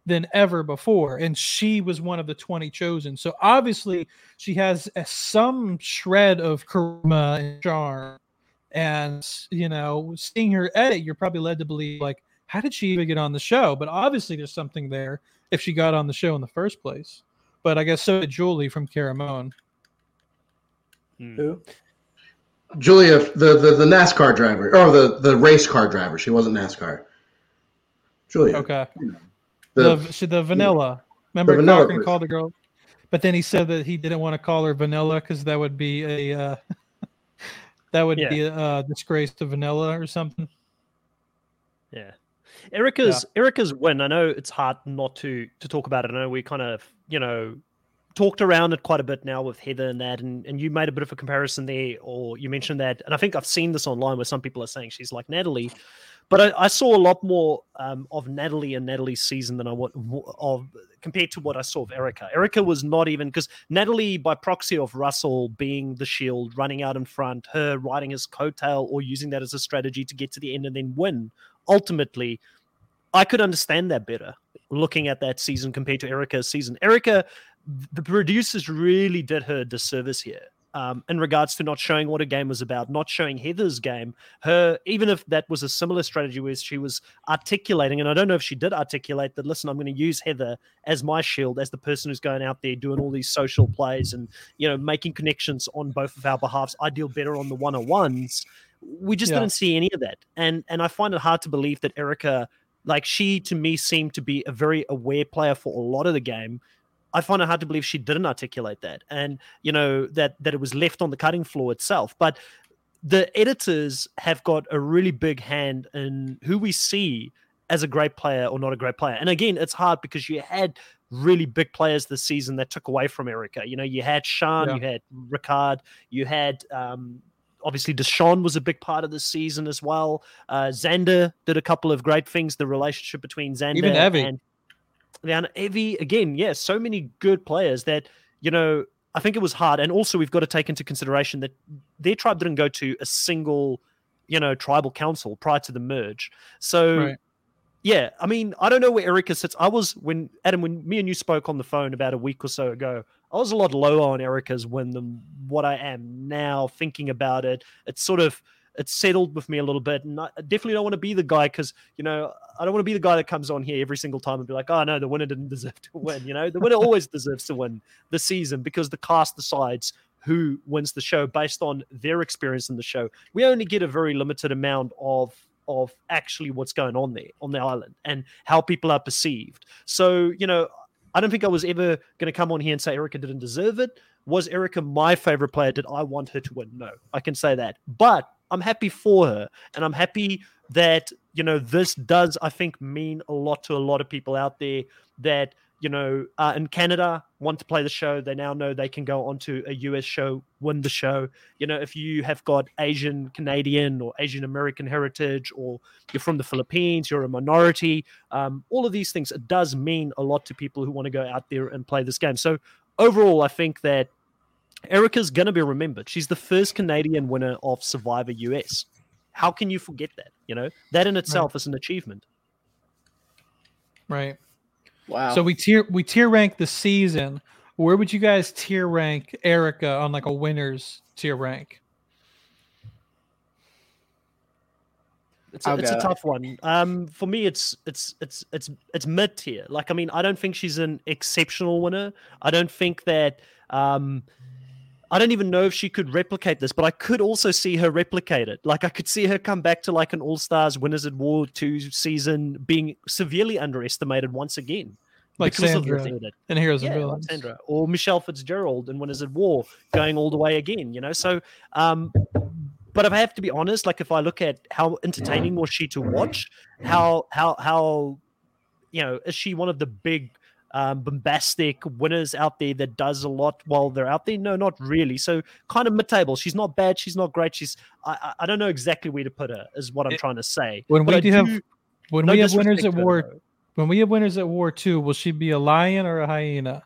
than ever before and she was one of the 20 chosen. So obviously she has a, some shred of charisma and charm and you know seeing her edit you're probably led to believe like how did she even get on the show? But obviously there's something there if she got on the show in the first place. But i guess so did julie from Caramoan. Hmm. Who? Julia, the, the the NASCAR driver or the the race car driver. She wasn't NASCAR. Julia. Okay. The, The she, the vanilla. Remember vanilla Cochran person. called the girl, but then he said that he didn't want to call her vanilla because that would be a uh, (laughs) that would Yeah. be a uh, disgrace to vanilla or something. Yeah. Erika's Erika's win. I know it's hard not to to talk about it. I know we kind of, you know, talked around it quite a bit now with Heather and that, and, and you made a bit of a comparison there, or you mentioned that, and I think I've seen this online where some people are saying she's like Natalie, but I, I saw a lot more um, of Natalie and Natalie's season than I what of compared to what I saw of Erika. Erika was not even because Natalie, by proxy of Russell being the shield, running out in front, her riding his coattail or using that as a strategy to get to the end and then win. Ultimately, I could understand that better looking at that season compared to Erika's season. Erika, the producers really did her a disservice here. Um, in regards to not showing what a game was about, not showing Heather's game, her even if that was a similar strategy where she was articulating, and I don't know if she did articulate that. Listen, I'm going to use Heather as my shield, as the person who's going out there doing all these social plays and you know making connections on both of our behalves. I deal better on the one on ones. We just Yeah. didn't see any of that, and and I find it hard to believe that Erika like she to me seemed to be a very aware player for a lot of the game i find it hard to believe she didn't articulate that and you know that that it was left on the cutting floor itself but the editors have got a really big hand in who we see as a great player or not a great player and again it's hard because you had really big players this season that took away from erika you know you had shan Yeah. you had ricard you had um obviously Deshawn was a big part of the season as well. Uh, Xander did a couple of great things. The relationship between Xander Even Evvie. and and Evvie again, yeah, so many good players that you know. I think it was hard, and also we've got to take into consideration that their tribe didn't go to a single, you know, tribal council prior to the merge. So, Right. yeah, I mean, I don't know where Erika sits. I was when Adam, when me and you spoke on the phone about a week or so ago. I was a lot lower on Erika's win than what I am now. Thinking about it, it's sort of it's settled with me a little bit, and I definitely don't want to be the guy because you know I don't want to be the guy that comes on here every single time and be like, oh no, the winner didn't deserve to win. You know, the winner always deserves to win the season because the cast decides who wins the show based on their experience in the show. We only get a very limited amount of of actually what's going on there on the island and how people are perceived. So you know. I don't think I was ever going to come on here and say Erika didn't deserve it. Was Erika my favorite player? Did I want her to win? No, I can say that. But I'm happy for her. And I'm happy that, you know, this does, I think, mean a lot to a lot of people out there that, you know, uh, in Canada want to play the show. They now know they can go onto a US show, win the show. You know, if you have got Asian Canadian or Asian American heritage, or you're from the Philippines, you're a minority, um, all of these things, it does mean a lot to people who want to go out there and play this game. So overall, I think that Erika's going to be remembered. She's the first Canadian winner of Survivor US. How can you forget that? You know, that in itself is an achievement. Right. Wow. So we tier we tier rank the season. Where would you guys tier rank Erika on like a winners tier rank? It's a, I'll it's a tough one. Um, for me, it's it's it's it's it's mid tier. Like, I mean, I don't think she's an exceptional winner. I don't think that. Um, I don't even know if she could replicate this, but I could also see her replicate it. Like, I could see her come back to like an All Stars Winners at War two season, being severely underestimated once again. Like because of Sandra the thing Heroes yeah, and Villains. Sandra or Michelle Fitzgerald and Winners at War going all the way again, you know. So, um, but if I have to be honest, like if I look at how entertaining was she to watch, how how how you know is she one of the big um, bombastic winners out there that does a lot while they're out there? No, not really. So kind of mid-table. She's not bad. She's not great. She's I I, I don't know exactly where to put her. Is what I'm It- trying to say. When But we I do have when no we have winners at war though. when we have winners at war two, will she be a lion or a hyena?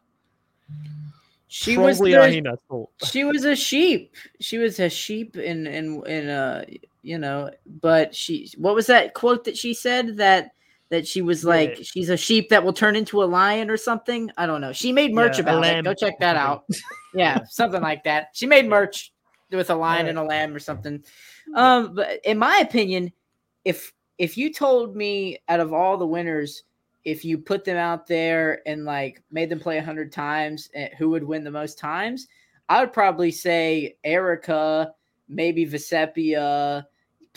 she was the, a hyena, thought. (laughs) she was a sheep. She was a sheep in in in uh you know, but she what was that quote that she said that that she was like Yeah. she's a sheep that will turn into a lion or something? I don't know. She made merch Yeah, about it. Go check that out. (laughs) yeah, something like that. She made merch with a lion Right. and a lamb or something. Um but in my opinion, if if you told me out of all the winners if you put them out there and like made them play a hundred times, eh, who would win the most times? I would probably say Erika, maybe Vecepia,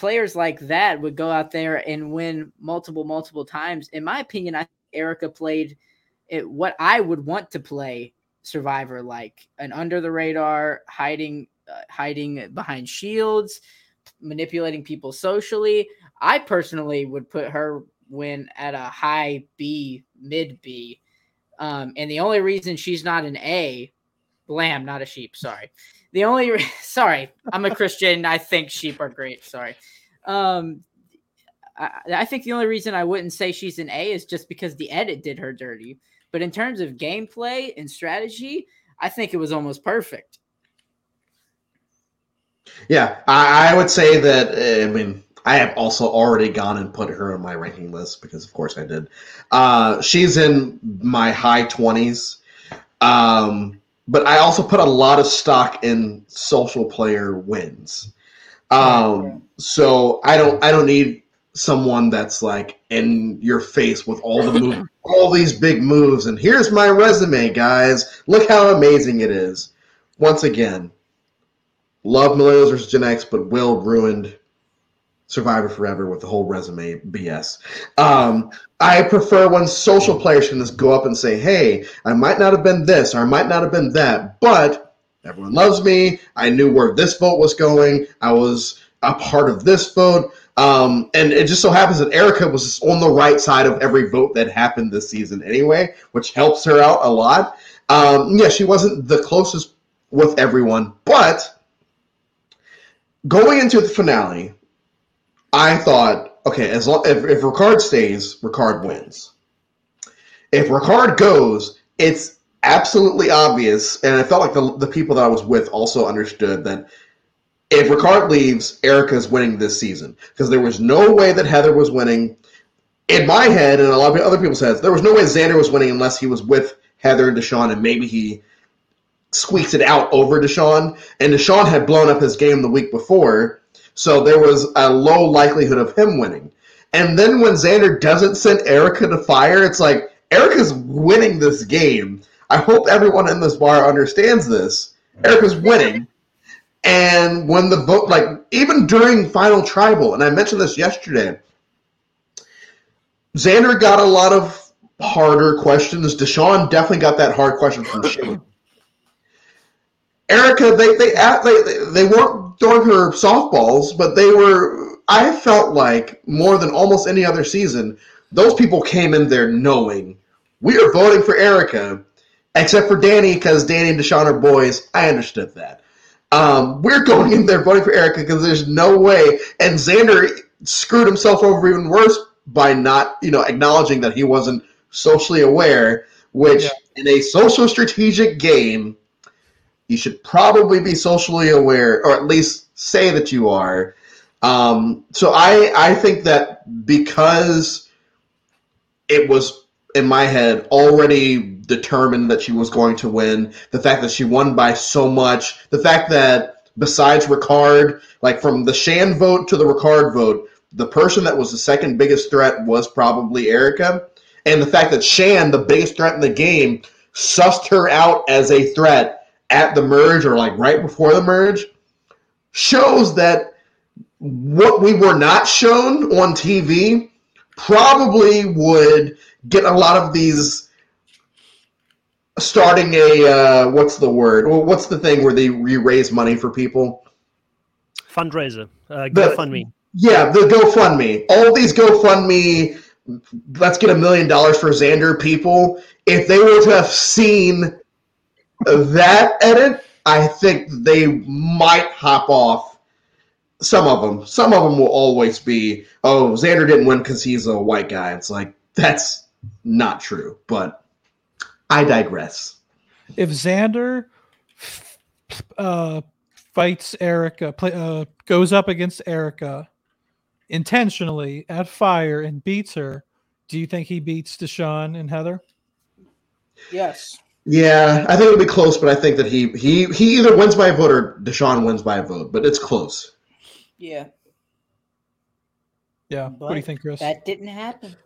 players like that would go out there and win multiple, multiple times. In my opinion, I think Erika played it what I would want to play Survivor like an under the radar, hiding, uh, hiding behind shields, manipulating people socially. I personally would put her win at a high B, mid B. Um, and the only reason she's not an A, lamb, not a sheep. Sorry. The only re- (laughs) sorry, I'm a Christian. I think sheep are great. Sorry. Um, I, I think the only reason I wouldn't say she's an A is just because the edit did her dirty. But in terms of gameplay and strategy, I think it was almost perfect. Yeah, I, I would say that. uh, I mean, I have also already gone and put her on my ranking list because, of course, I did. Uh, she's in my high twenties, um, but I also put a lot of stock in social player wins. Um, so I don't, I don't need someone that's like in your face with all the move, (laughs) all these big moves, and here's my resume, guys. Look how amazing it is. Once again, love Millennials versus Gen X, but Will ruined Survivor Forever with the whole resume BS. Um, I prefer when social players can just go up and say, "Hey, I might not have been this, or I might not have been that, but everyone loves me. I knew where this vote was going. I was a part of this vote." Um, and it just so happens that Erika was on the right side of every vote that happened this season anyway, which helps her out a lot. Um, yeah, she wasn't the closest with everyone, but going into the finale, I thought, okay, as long if, if Ricard stays, Ricard wins. If Ricard goes, it's absolutely obvious, and I felt like the the people that I was with also understood that if Ricard leaves, Erika's winning this season because there was no way that Heather was winning. In my head, and a lot of other people's heads, there was no way Xander was winning unless he was with Heather and Deshawn, and maybe he squeaks it out over Deshawn. And Deshawn had blown up his game the week before, so there was a low likelihood of him winning. And then when Xander doesn't send Erika to fire, it's like Erika's winning this game. I hope everyone in this bar understands this. Erika's winning. And when the vote, like even during final tribal, and I mentioned this yesterday, Xander got a lot of harder questions. Deshawn definitely got that hard question from Shane. Erika, they they they they weren't throwing her softballs, but they were. I felt like more than almost any other season, those people came in there knowing we are voting for Erika, except for Danny because Danny and Deshawn are boys. I understood that. Um, we're going in there voting for Erika because there's no way. And Xander screwed himself over even worse by not, you know, acknowledging that he wasn't socially aware. Which Yeah. in a social strategic game, you should probably be socially aware, or at least say that you are. Um, so I I think that because it was in my head already determined that she was going to win. The fact that she won by so much, the fact that besides Ricard, like from the Shan vote to the Ricard vote, the person that was the second biggest threat was probably Erika. And the fact that Shan, the biggest threat in the game, sussed her out as a threat at the merge or like right before the merge shows that what we were not shown on TV probably would get a lot of these starting a uh, what's the word? Well, what's the thing where they re- raise money for people? Fundraiser, uh, GoFundMe. Yeah, the GoFundMe. All these GoFundMe, let's get a million dollars for Xander people. If they were to have seen that edit, I think they might hop off. Some of them. Some of them will always be, oh, Xander didn't win because he's a white guy. It's like, that's not true. But I digress. if Xander uh, fights Erika, play, uh, goes up against Erika intentionally at fire and beats her, do you think he beats Deshawn and Heather? Yes. Yeah, I think it'll be close, but I think that he he he either wins by a vote or Deshawn wins by a vote, but it's close. Yeah. Yeah. what do you think, Chris? That didn't happen.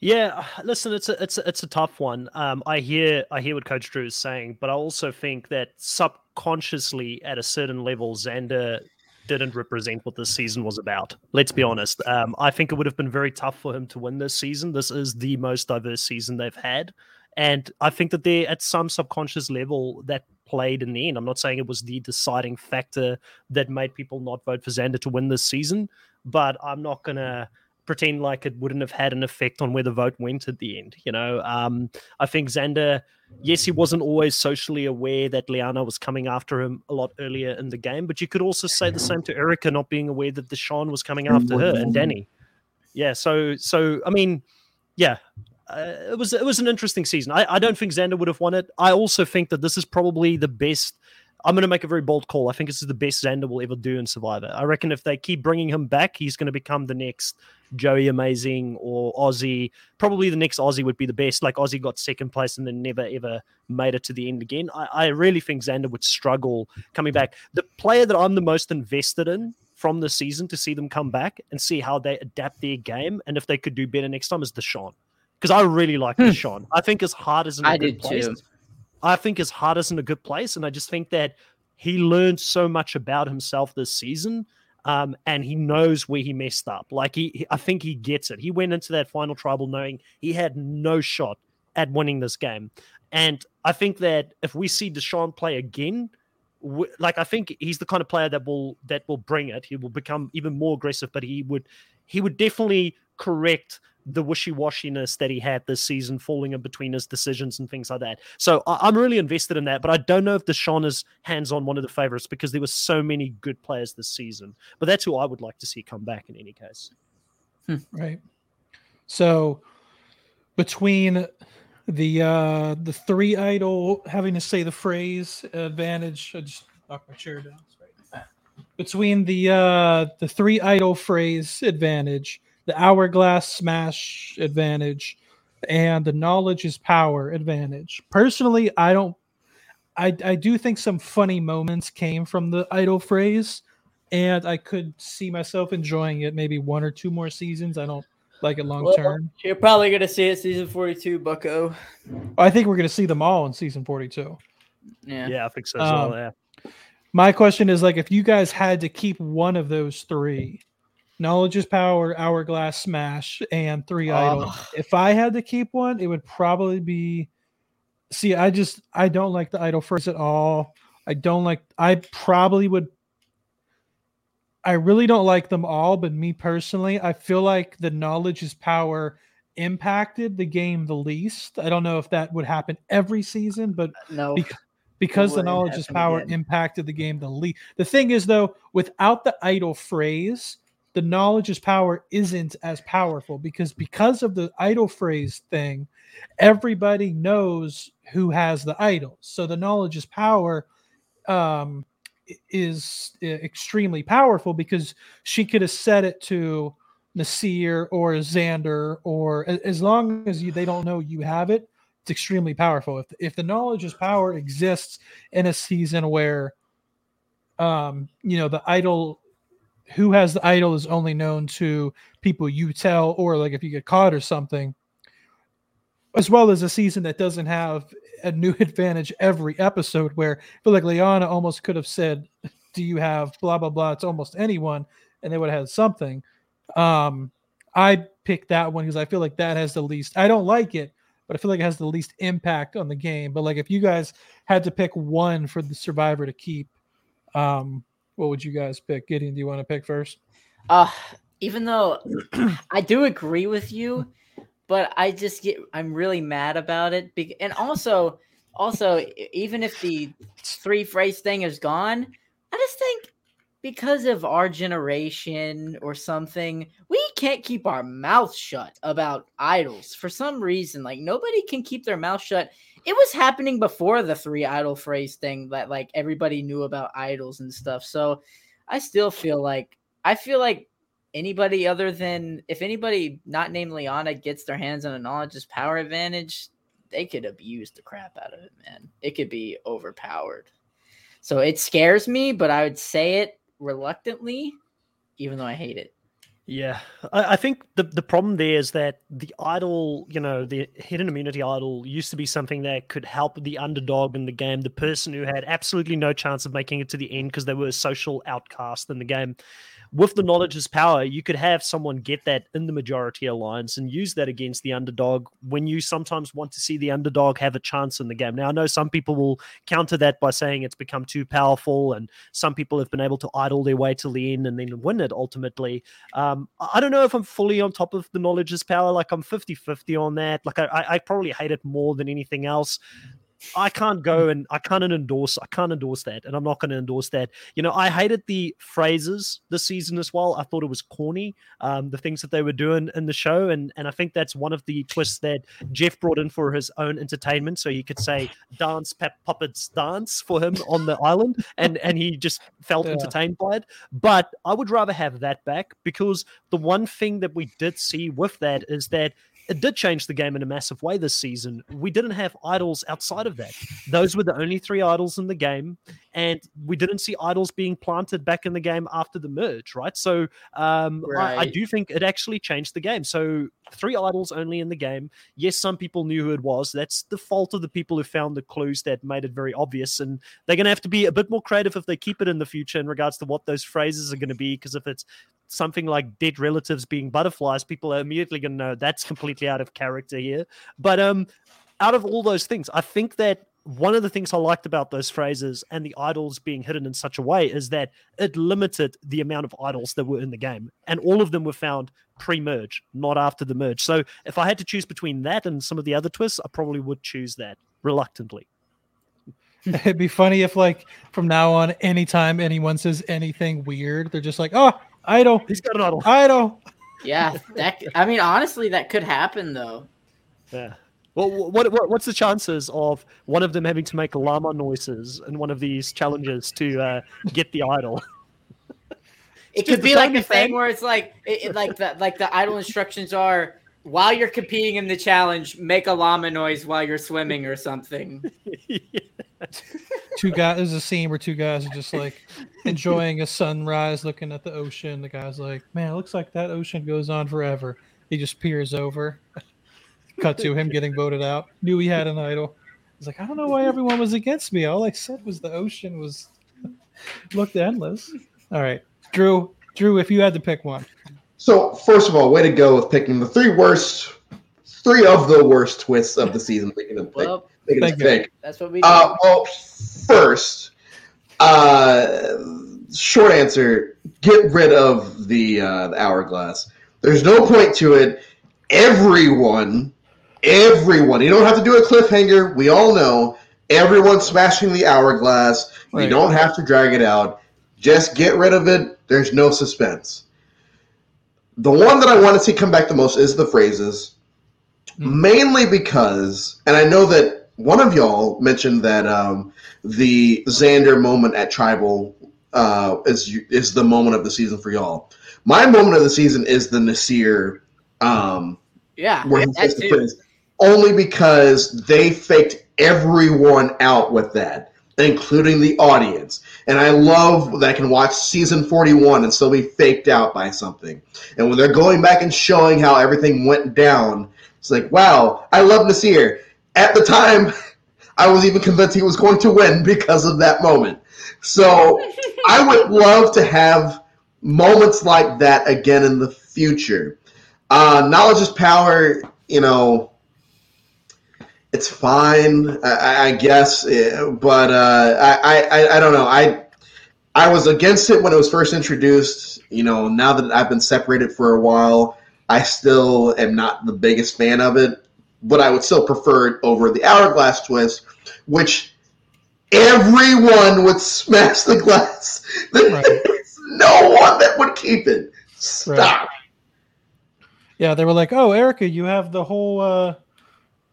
Yeah, listen, it's a it's a, it's a tough one. Um, I hear I hear what Coach Drew is saying, but I also think that subconsciously, at a certain level, Xander didn't represent what this season was about. Let's be honest. Um, I think it would have been very tough for him to win this season. This is the most diverse season they've had. And I think that they're at some subconscious level that played in the end. I'm not saying it was the deciding factor that made people not vote for Xander to win this season, but I'm not going to pretend like it wouldn't have had an effect on where the vote went at the end. You know, um, I think Xander, yes, he wasn't always socially aware that Liana was coming after him a lot earlier in the game, but you could also say the same to Erika not being aware that Deshawn was coming after her and Danny. Yeah, so so I mean, yeah, uh, it was it was an interesting season. I, I don't think Xander would have won it. I also think that this is probably the best I'm going to make a very bold call. I think this is the best Xander will ever do in Survivor. I reckon if they keep bringing him back, he's going to become the next Joey Amazing or Ozzy. Probably the next Ozzy would be the best. Like Ozzy got second place and then never ever made it to the end again. I, I really think Xander would struggle coming back. The player that I'm the most invested in from the season to see them come back and see how they adapt their game and if they could do better next time is Deshawn. Because I really like hmm. Deshawn. I think his heart is in a I good place, too. I think his heart is in a good place, and I just think that he learned so much about himself this season. Um, and he knows where he messed up. Like he, I think he gets it. He went into that final tribal knowing he had no shot at winning this game. And I think that if we see Deshawn play again, like I think he's the kind of player that will that will bring it. He will become even more aggressive, but he would he would definitely correct the wishy-washiness that he had this season, falling in between his decisions and things like that. So I- am really invested in that, but I don't know if Deshawn is hands-on one of the favorites because there were so many good players this season. But that's who I would like to see come back in any case. Hmm. Right. So between the uh the three idol having to say the phrase advantage, I just knock my chair down. Between the uh the three idol phrase advantage the hourglass smash advantage and the knowledge is power advantage. Personally, I don't I I do think some funny moments came from the idol phrase and I could see myself enjoying it maybe one or two more seasons. I don't like it long term. Well, you're probably gonna see it season 42, Bucko. I think we're gonna see them all in season 42. Yeah. Yeah, I think so. Um, well, yeah. My question is like if you guys had to keep one of those three, Knowledge is power, hourglass smash, and three oh. idol. If I had to keep one, it would probably be. See, I just I don't like the idol first at all. I don't like. I probably would. I really don't like them all, but me personally, I feel like the knowledge is power impacted the game the least. I don't know if that would happen every season, but no. Because, because the knowledge is power again. impacted the game the least. The thing is, though, without the idol phrase, the knowledge is power isn't as powerful because because of the idol phrase thing everybody knows who has the idol. So the knowledge is power um, is extremely powerful because she could have said it to Naseer or Xander or as long as you they don't know you have it it's extremely powerful. If if the knowledge is power exists in a season where um you know the idol who has the idol is only known to people you tell or like if you get caught or something as well as a season that doesn't have a new (laughs) advantage every episode where I feel like Liana almost could have said, Do you have blah blah blah? It's almost anyone, and they would have had something. Um, I picked that one because I feel like that has the least I don't like it, but I feel like it has the least impact on the game. But like if you guys had to pick one for the survivor to keep, um, what would you guys pick? Gideon, do you want to pick first? Uh, even though (clears throat) I do agree with you, but I just get I'm really mad about it. And also, also, even if the three phrase thing is gone, I just think because of our generation or something, we can't keep our mouth shut about idols for some reason. Like nobody can keep their mouth shut it was happening before the three idol phrase thing that like everybody knew about idols and stuff. So I still feel like I feel like anybody other than if anybody not named Liana gets their hands on a knowledge's power advantage, they could abuse the crap out of it, man. It could be overpowered. So it scares me, but I would say it reluctantly, even though I hate it. Yeah, I, I, think the the problem there is that the idol, you know, the hidden immunity idol used to be something that could help the underdog in the game, the person who had absolutely no chance of making it to the end because they were a social outcast in the game with the knowledge is power, you could have someone get that in the majority alliance and use that against the underdog when you sometimes want to see the underdog have a chance in the game. Now, I know some people will counter that by saying it's become too powerful, and some people have been able to idle their way to the end and then win it ultimately. Um, I don't know if I'm fully on top of the knowledge is power. Like, I'm 50 50 on that. Like, I, I probably hate it more than anything else. I can't go and I can't endorse I can't endorse that and I'm not going to endorse that. You know, I hated the phrases this season as well. I thought it was corny, um, the things that they were doing in the show, and and I think that's one of the twists that Jeff brought in for his own entertainment, so he could say dance pep puppets dance for him on the island, and and he just felt yeah. entertained by it. But I would rather have that back because the one thing that we did see with that is that it did change the game in a massive way this season. We didn't have idols outside of that. Those were the only three idols in the game, and we didn't see idols being planted back in the game after the merge, right? So um, right. I, I, do think it actually changed the game. So three idols only in the game. Yes, some people knew who it was. That's the fault of the people who found the clues that made it very obvious, and they're going to have to be a bit more creative if they keep it in the future in regards to what those phrases are going to be. Because if it's something like dead relatives being butterflies, people are immediately going to know that's completely out of character here. But um, out of all those things, I think that one of the things I liked about those phrases and the idols being hidden in such a way is that it limited the amount of idols that were in the game, and all of them were found pre-merge, not after the merge. So if I had to choose between that and some of the other twists, I probably would choose that reluctantly. (laughs) It'd be funny if, like, from now on, anytime anyone says anything weird, they're just like, "Oh, idol. He's got an idol. Idol. Yeah, that. I mean, honestly, that could happen though. Yeah. Well, what, what what's the chances of one of them having to make llama noises in one of these challenges to uh, get the idol? it could be like a thing where it's like, it, it, like the like the idol instructions are while you're competing in the challenge, make a llama noise while you're swimming or something. yeah. (laughs) two guys. There's a scene where two guys are just like enjoying a sunrise, looking at the ocean. The guy's like, "Man, it looks like that ocean goes on forever." He just peers over. Cut to him getting voted out. Knew he had an idol. He's like, "I don't know why everyone was against me. All I said was the ocean was (laughs) looked endless." All right, Drew. Drew, if you had to pick one. So first of all, way to go with picking the three worst, three of the worst twists of the season. Picking them pick. Well, that's what we do. Uh, well, first, uh, short answer: get rid of the uh, the hourglass. There's no point to it. Everyone, everyone. You don't have to do a cliffhanger. We all know everyone smashing the hourglass. Right. You don't have to drag it out. Just get rid of it. There's no suspense. The one that I want to see come back the most is the phrases, mm. mainly because, and I know that one of y'all mentioned that um, the Xander moment at Tribal uh, is is the moment of the season for y'all. My moment of the season is the Naseer. Um, yeah, where he the only because they faked everyone out with that, including the audience. And I love that I can watch season 41 and still be faked out by something. And when they're going back and showing how everything went down, it's like, wow, I love Naseer at the time, (laughs) I was even convinced he was going to win because of that moment. So (laughs) I would love to have moments like that again in the future. Uh, knowledge is power, you know, it's fine, I, I guess, eh, but uh, I, I, I don't know. I, I was against it when it was first introduced. You know, now that I've been separated for a while, I still am not the biggest fan of it but I would still prefer it over the hourglass twist, which everyone would smash the glass. (laughs) Right. There's no one that would keep it. Stop. Right. Yeah, they were like, "Oh, Erika, you have the whole uh,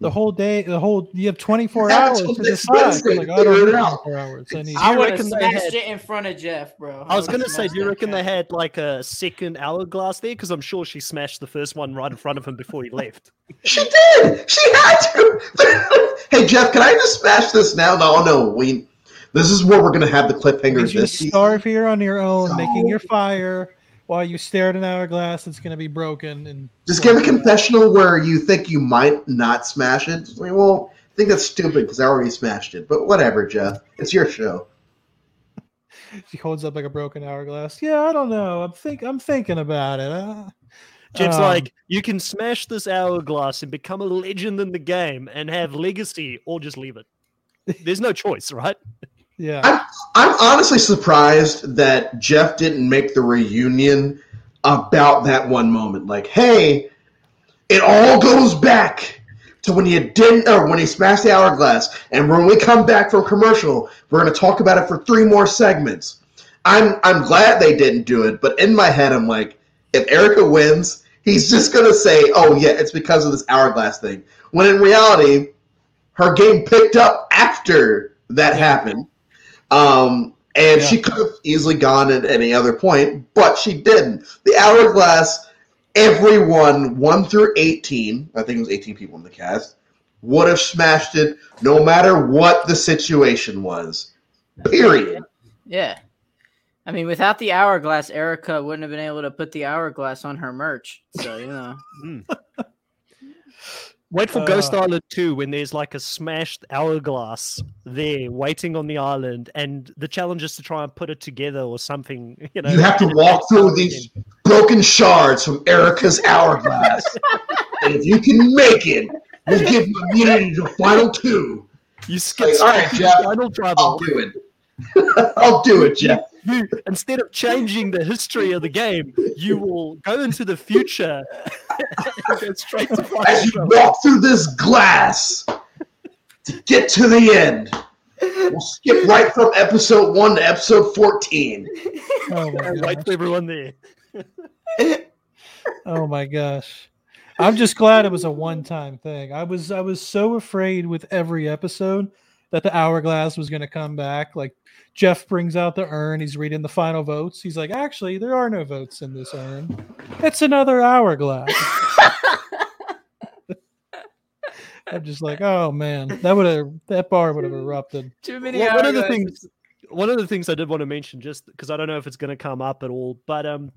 the whole day, the whole you have 24 hours to decide. Like, I don't need 24 hours. I need. I reckon they had it in front of Jeff, bro. I, I was gonna say, do you reckon they had like a second hourglass there? Because I'm sure she smashed the first one right in front of him before he left. she did. She had to. (laughs) hey Jeff, can I just smash this now? No, no, we. This is where we're gonna have the cliffhanger. You starve here on your own, making your fire while you stare at an hourglass that's going to be broken and Just give a confessional where you think you might not smash it. Just like, well, I think that's stupid because I already smashed it. But whatever, Jeff. It's your show. (laughs) She holds up like a broken hourglass. Yeah, I don't know. I'm think I'm thinking about it. Uh, Jeff's um, like, you can smash this hourglass and become a legend in the game and have legacy, or just leave it. There's no choice, right? (laughs) yeah. I'm honestly surprised that Jeff didn't make the reunion about that one moment. Like, hey, it all goes back to when you didn't, or when he smashed the hourglass. And when we come back from commercial, we're going to talk about it for three more segments. I'm I'm glad they didn't do it, but in my head, I'm like, if Erika wins, he's just going to say, oh yeah, it's because of this hourglass thing. When in reality, her game picked up after that happened. Um, and Yeah. she could have easily gone at any other point, but she didn't. The hourglass, everyone, 1 through 18, I think it was 18 people in the cast, would have smashed it no matter what the situation was. Period. Yeah. I mean, without the hourglass, Erika wouldn't have been able to put the hourglass on her merch. So you know, (laughs) Wait for Ghost Uh. Island 2 when there's like a smashed hourglass there waiting on the island, and the challenge is to try and put it together or something. (laughs) You know, You have to walk through these broken shards from Erika's hourglass. (laughs) and if you can make it, we'll give you immunity to final two. You skip Like, all right, straight to Jeff, final I'll do it. (laughs) I'll do it, Jeff. You, instead of changing the history of the game, you will go into the future (laughs) and go straight to final As you walk through this glass to get to the end, we'll skip right from episode one to episode 14. Oh my And gosh. wait for everyone there. (laughs) Oh my gosh. I'm just glad it was a one-time thing. I was I was so afraid with every episode that the hourglass was going to come back. Like Jeff brings out the urn, he's reading the final votes. He's like, "Actually, there are no votes in this urn. It's another hourglass." (laughs) I'm just like, "Oh man, that would have that bar would have erupted." too many. Well, one of the things one of the things I did want to mention, just because I don't know if it's going to come up at all, but um,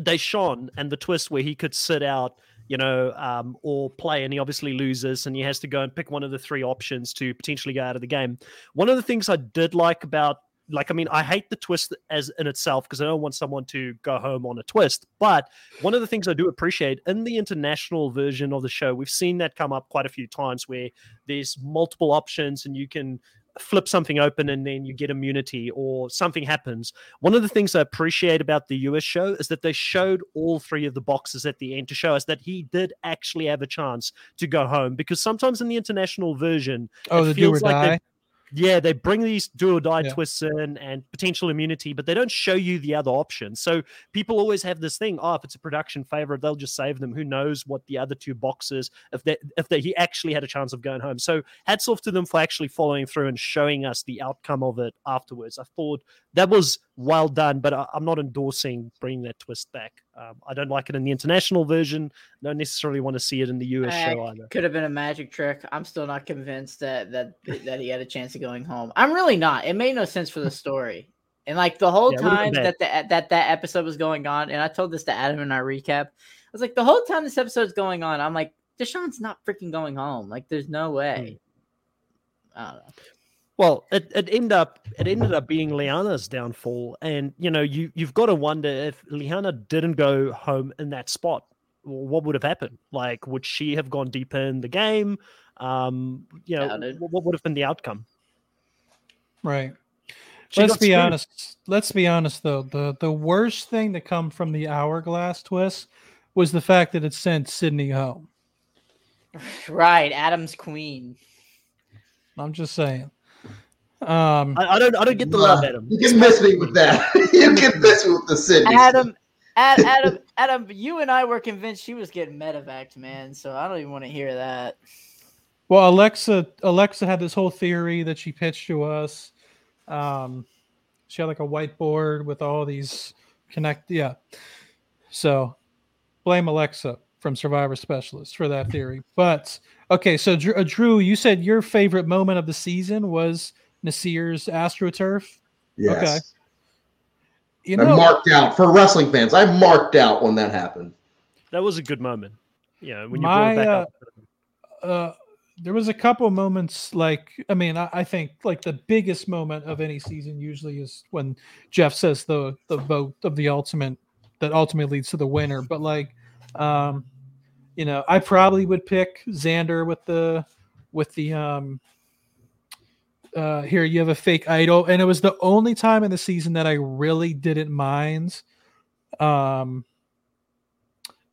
Deshawn and the twist where he could sit out, you know, um, or play, and he obviously loses, and he has to go and pick one of the three options to potentially go out of the game. One of the things I did like about like I mean, I hate the twist as in itself because I don't want someone to go home on a twist. But one of the things I do appreciate in the international version of the show, we've seen that come up quite a few times where there's multiple options and you can flip something open and then you get immunity or something happens. One of the things I appreciate about the US show is that they showed all three of the boxes at the end to show us that he did actually have a chance to go home because sometimes in the international version, Oh, It the do or feels like they- die. Yeah, they bring these do or die Yeah. twists in and potential immunity, but they don't show you the other options. So people always have this thing: oh, if it's a production favorite, they'll just save them. Who knows what the other two boxes if they if they he actually had a chance of going home. So hats off to them for actually following through and showing us the outcome of it afterwards. I thought that was well done, but I, I'm not endorsing bringing that twist back. Um, I don't like it in the international version. Don't necessarily want to see it in the US Eh, show either. Could have been a magic trick. I'm still not convinced that that that he had a chance of going home. I'm really not. It made no sense for the (laughs) story. And like the whole Yeah, time that the, that that episode was going on, and I told this to Adam in our recap. I was like, the whole time this episode's going on, I'm like, Deshawn's not freaking going home. Like, there's no way. Hmm. I don't know. Well, it, it ended up it ended up being Liana's downfall, and you know you you've got to wonder if Liana didn't go home in that spot, what would have happened? Like, would she have gone deeper in the game? Um, you know, Doubt what, what would have been the outcome? Right. She let's be screwed. honest. Let's be honest though. The the worst thing to come from the hourglass twist was the fact that it sent Sydney home. Right, Adam's queen. I'm just saying. Um I, I don't I don't get the love, Adam. You can miss me with that. (laughs) you can miss me with the Sydney. Adam, Ad, Adam, Adam, you and I were convinced she was getting medevaced, man. So I don't even want to hear that. well Alexa Alexa had this whole theory that she pitched to us. Um she had like a whiteboard with all these connect yeah. So blame Alexa from Survivor Specialist for that theory. But okay, so Drew, uh, Drew, you said your favorite moment of the season was Naseer's AstroTurf. Yes. Okay. You I know, marked out for wrestling fans. I marked out when that happened. That was a good moment. Yeah, when you My, brought it back uh, up. uh, there was a couple moments like I mean I, I think like the biggest moment of any season usually is when Jeff says the the vote of the ultimate that ultimately leads to the winner. But like, um, you know, I probably would pick Xander with the with the um. Uh, here you have a fake idol, and it was the only time in the season that I really didn't mind. Um,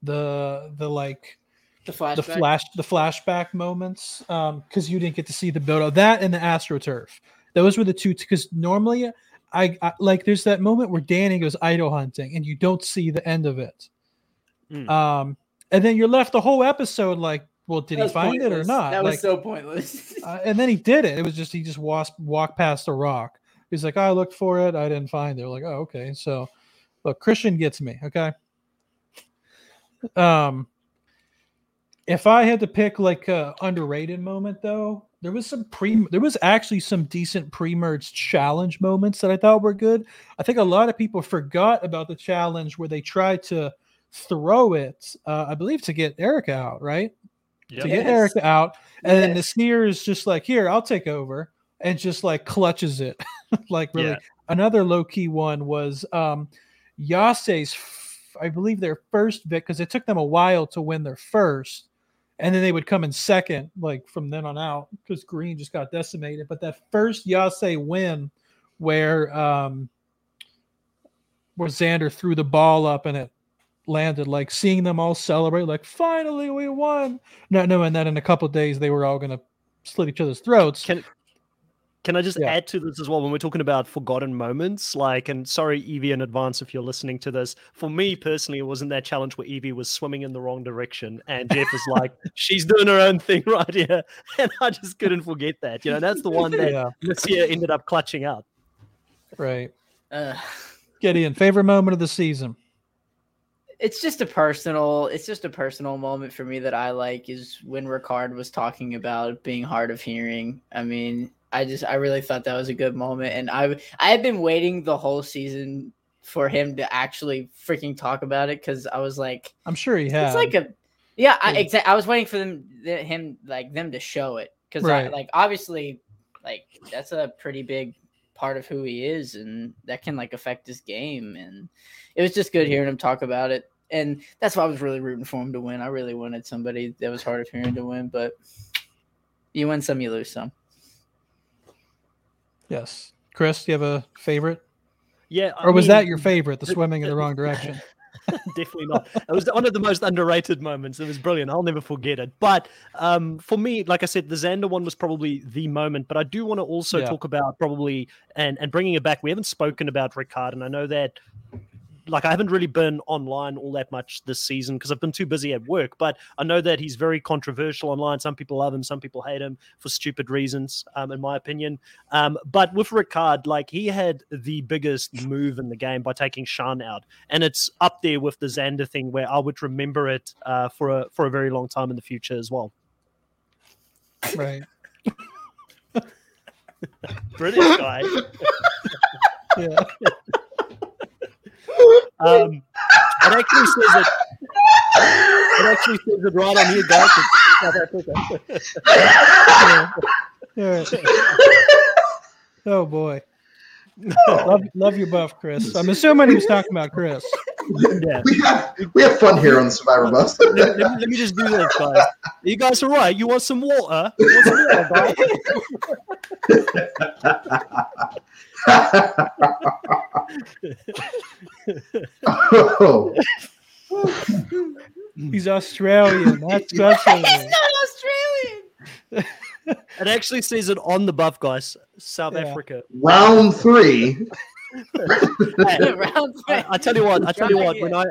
the the like The flashback. the flash the flashback moments um because you didn't get to see the build of that and the astroturf those were the two because normally I, I like there's that moment where danny goes idol hunting and you don't see the end of it Mm. um and then you're left the whole episode like well did he find it or not? That like was so pointless. uh, and then he did it. It was just he just walked walked past a rock. He's like i looked for it. I didn't find it. Like oh okay. So look christian gets me okay? Um if I had to pick like a underrated moment though, there was some pre there was actually some decent pre-merge challenge moments that I thought were good. I think a lot of people forgot about the challenge where they tried to throw it, uh, I believe to get Erica out, right? Yep. To get Yes. Erika out. And then the Yes. sneer is just like, here, I'll take over, and just like clutches it. (laughs) like really. Yeah. Another low-key one was um Yase's f- I believe their first vic because it took them a while to win their first and then they would come in second, like from then on out, because Green just got decimated. But that first Yase win, where um, where Xander threw the ball up and it landed, like seeing them all celebrate, like finally we won. Not knowing that in a couple days they were all gonna slit each other's throats. Can can I just Yeah. add to this as well when we're talking about forgotten moments? Like, and sorry, Evvie, in advance if you're listening to this. For me personally, it wasn't that challenge where Evvie was swimming in the wrong direction, and Jeff was like, (laughs) she's doing her own thing right here, (laughs) and I just couldn't forget that. You know, that's the one that (laughs) yeah, Lucia ended up clutching out. right. Uh, Gideon, favorite moment of the season. It's just a personal it's just a personal moment for me that i like is when ricard was talking about being hard of hearing i mean i just i really thought that was a good moment and i i had been waiting the whole season for him to actually freaking talk about it because i was like I'm sure he has. it's like a yeah i exactly i was waiting for them th- him like them to show it because Right. like obviously like that's a pretty big part of who he is and that can like affect his game and it was just good hearing him talk about it and that's why i was really rooting for him to win i really wanted somebody that was hard of hearing to win but you win some you lose some yes. Chris, do you have a favorite? Yeah, I Or was mean, that your favorite, the the- swimming in the the- wrong direction? (laughs) (laughs) definitely not. It was one of the most underrated moments. It was brilliant. I'll never forget it. But um, for me, like I said, the Xander one was probably the moment. But I do want to also Yeah. talk about probably and and bringing it back. We haven't spoken about Ricard, and I know that. Like I haven't really been online all that much this season because I've been too busy at work. But I know that he's very controversial online. Some people love him, some people hate him for stupid reasons, um, in my opinion. Um, but with Ricard, like he had the biggest move in the game by taking Shan out, and it's up there with the Xander thing, where I would remember it uh, for a for a very long time in the future as well. right. (laughs) British guy. (laughs) Yeah. Um, it actually says it. It actually says it right on here, guys. South Africa. (laughs) Yeah. Oh boy. Love, love your buff, Chris. I'm assuming he was talking about Chris. yeah. We have we have fun here on the Survivor Bus. Let, let me, let me just do this, guys. You guys all right? You want some water? You want some water, guys? oh, (laughs) He's Australian. That's special. (laughs) He's not australian (laughs) It actually says it on the buff, guys. South Yeah. Africa. round three. Hey, (laughs) (laughs) Round I, I tell you what. I tell you what. When I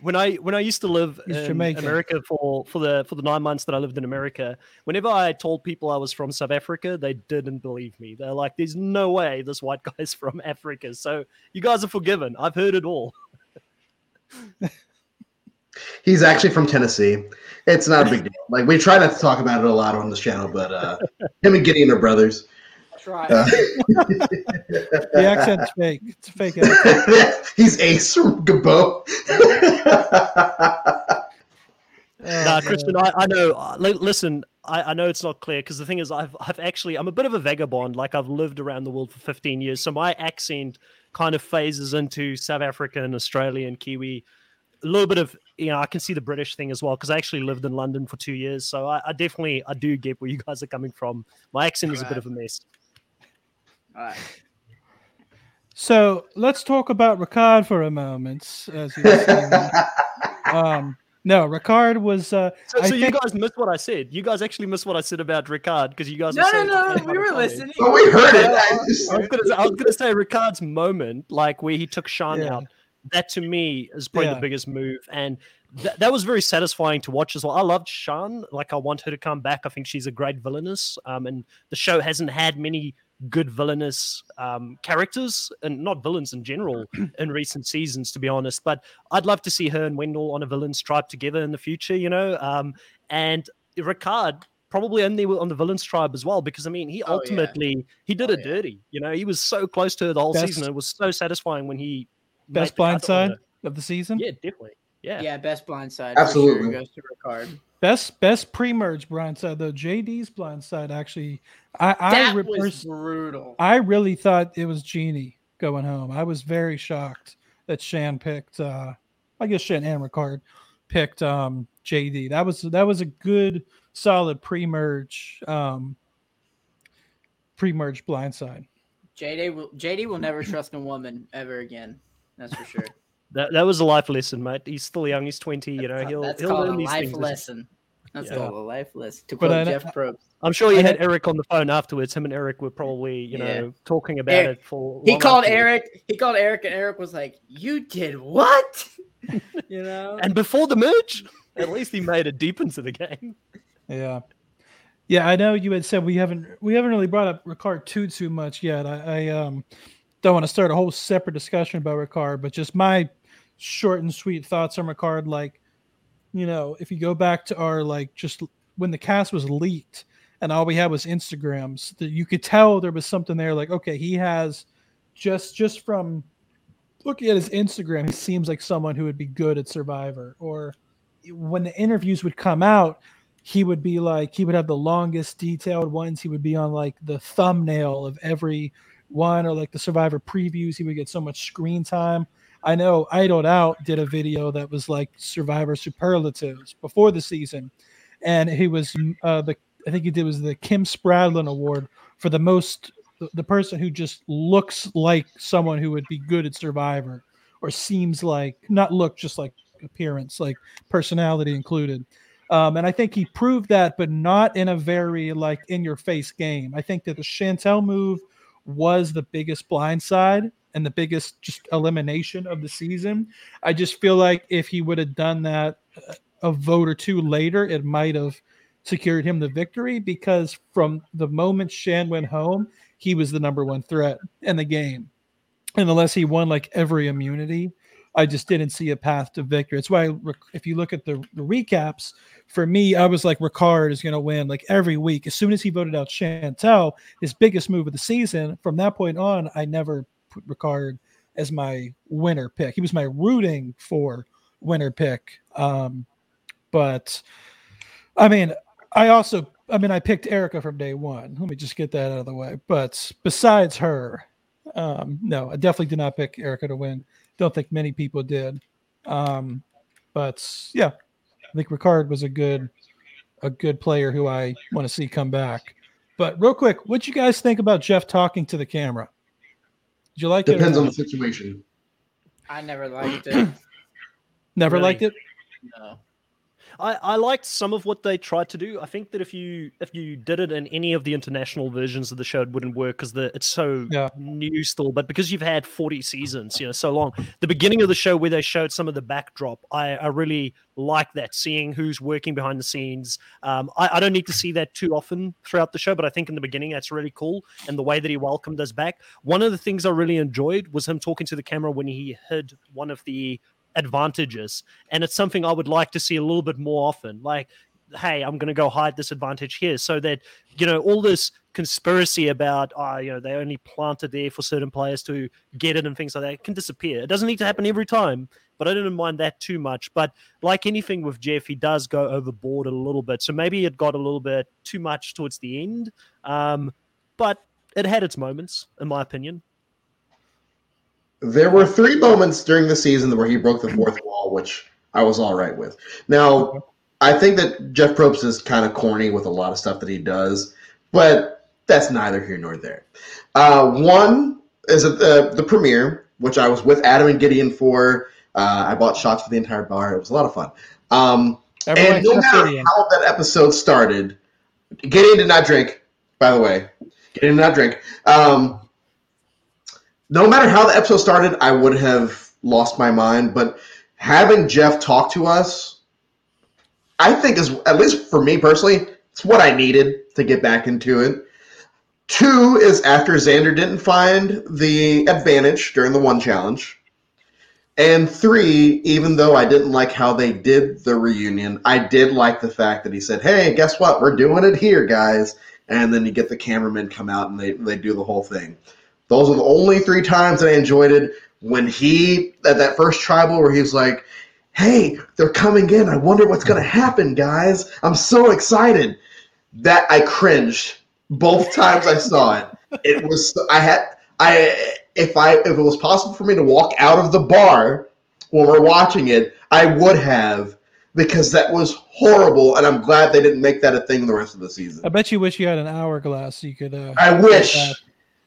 when I when I used to live He's in Jamaican. America for for the for the nine months that I lived in America, whenever I told people I was from South Africa, they didn't believe me. They're like, "There's no way this white guy's from Africa." So you guys are forgiven. I've heard it all. He's actually from Tennessee. It's not a big deal. Like we try not to talk about it a lot on this channel, but uh, (laughs) him and Gideon are brothers. try. Uh, (laughs) The accent's fake. It's a fake accent. (laughs) He's Ace from Gabo. Oh, Nah. Christian, I, I know. uh, listen, I, I know it's not clear because the thing is, I've I've actually I'm a bit of a vagabond. Like I've lived around the world for 15 years, so my accent kind of phases into South African, Australian, Kiwi. A little bit of you know, I can see the British thing as well because I actually lived in London for two years, so I, I definitely I do get where you guys are coming from. My accent is a bit of a mess. All right. So let's talk about Ricard for a moment. As you (laughs) um, no, Ricard was. Uh, So, I so you think- guys missed what I said. You guys actually missed what I said about Ricard because you guys. No, were no, saying no. We were funny. listening. oh, we heard it. I was gonna, I was gonna say Ricard's moment, like where he took Shan Yeah. out. That to me is probably Yeah. the biggest move, and th- that was very satisfying to watch as well. I loved Shan. Like I want her to come back. I think she's a great villainess. Um, and the show hasn't had many good villainous um, characters and not villains in general (clears throat) in recent seasons, to be honest. But I'd love to see her and Wendell on a villain's tribe together in the future. You know, um, and Ricard probably in there on the villains tribe as well because I mean he Oh, yeah. ultimately he did Oh, it yeah. dirty. You know, he was so close to her the whole Best- season. It was so satisfying when he best the blind side of the season. Yeah, definitely. Yeah. Yeah, best blind side. Absolutely. Sure goes to Ricard. Best best pre-merge blind side though. JD's blind side actually. I I, That re- was brutal. I really thought it was Genie going home. I was very shocked that Shan picked. uh I guess Shan and Ricard picked um JD. That was that was a good solid pre-merge um pre-merge blind side. JD will JD will never trust a woman ever again. That's for sure. (laughs) That, that was a life lesson, mate. He's still young. He's 20. You know, he'll, that's he'll called learn a these life things. lesson. That's Yeah. called a life lesson. To But quote I, Jeff Probst. I'm sure you had had- Eric on the phone afterwards. Him and Eric were probably, you know, Yeah. talking about Eric- it for. He called afterwards. Eric. He called Eric, and Eric was like, "You did what?" (laughs) you know. And before the merge, at least he made it deep into the game. Yeah. Yeah, I know you had said we haven't we haven't really brought up Ricard too too much yet. I, I um don't want to start a whole separate discussion about Ricard, but just my short and sweet thoughts on Ricard. Like, you know, if you go back to our like just when the cast was leaked and all we had was Instagrams, that you could tell there was something there. Like, okay, he has just just from looking at his Instagram, he seems like someone who would be good at Survivor. Or when the interviews would come out, he would be like he would have the longest detailed ones he would be on like the thumbnail of every one or like the survivor previews he would get so much screen time i know Idoled Out did a video that was like survivor superlatives before the season and he was uh the i think he did was the kim spradlin award for the most the, the person who just looks like someone who would be good at survivor or seems like not look just like appearance like personality included um, and I think he proved that, but not in a very like in your face game. I think that the Shantel move was the biggest blindside and the biggest just elimination of the season. I just feel like if he would have done that uh, a vote or two later, it might have secured him the victory because from the moment Shan went home, he was the number one threat in the game. And unless he won like every immunity, I just didn't see a path to victory. It's why if you look at the, the recaps, for me, I was like Ricard is going to win like every week. As soon as he voted out Shantel, his biggest move of the season, from that point on, I never put Ricard as my winner pick. He was my rooting for winner pick. Um, but I mean, I also, I mean, I picked Erika from day one. Let me just get that out of the way. But besides her, um, no, I definitely did not pick Erika to win. Don't think many people did. Um, but yeah, I think Ricard was a good, a good player who I want to see come back. But real quick, what do you guys think about Jeff talking to the camera? Did you like Depends it? Depends on the situation. I never liked it. (clears throat) Never Really? liked it. No. I, I liked some of what they tried to do. I think that if you if you did it in any of the international versions of the show, it wouldn't work because the it's so Yeah. new still. But because you've had forty seasons, you know, so long, the beginning of the show where they showed some of the backdrop, I, I really like that. Seeing who's working behind the scenes. Um, I, I don't need to see that too often throughout the show, but I think in the beginning that's really cool. And the way that he welcomed us back. One of the things I really enjoyed was him talking to the camera when he hid one of the advantages and it's something i would like to see a little bit more often like hey, I'm going to go hide this advantage here, so that you know all this conspiracy about, oh, you know, they only planted there for certain players to get it and things like that can disappear. It doesn't need to happen every time, but I didn't mind that too much. But like anything with Jeff, he does go overboard a little bit, so maybe it got a little bit too much towards the end. Um, but it had its moments, in my opinion. There were three moments during the season where he broke the fourth wall, which I was all right with. Now, I think that Jeff Probst is kind of corny with a lot of stuff that he does, but that's neither here nor there. Uh, one is at the, the premiere, which I was with Adam and Gideon for. Uh, I bought shots for the entire bar. It was a lot of fun. Um, and no matter Gideon. how that episode started, Gideon did not drink, by the way. Gideon did not drink. Um, no matter how the episode started, I would have lost my mind. But having Jeff talk to us, I think is at least for me personally, it's what I needed to get back into it. Two is after Xander didn't find the advantage during the one challenge. And three, even though I didn't like how they did the reunion, I did like the fact that he said, Hey, guess what? We're doing it here, guys. And then you get the cameramen come out and they, they do the whole thing. Those are the only three times that I enjoyed it. When he, at that first tribal where he's like, Hey, they're coming in. I wonder what's going to happen, guys. I'm so excited. That I cringed both (laughs) times I saw it. It was, I had, I, if I, if it was possible for me to walk out of the bar when we're watching it, I would have because that was horrible, and I'm glad they didn't make that a thing the rest of the season. I bet you wish you had an hourglass so you could. Uh, I wish.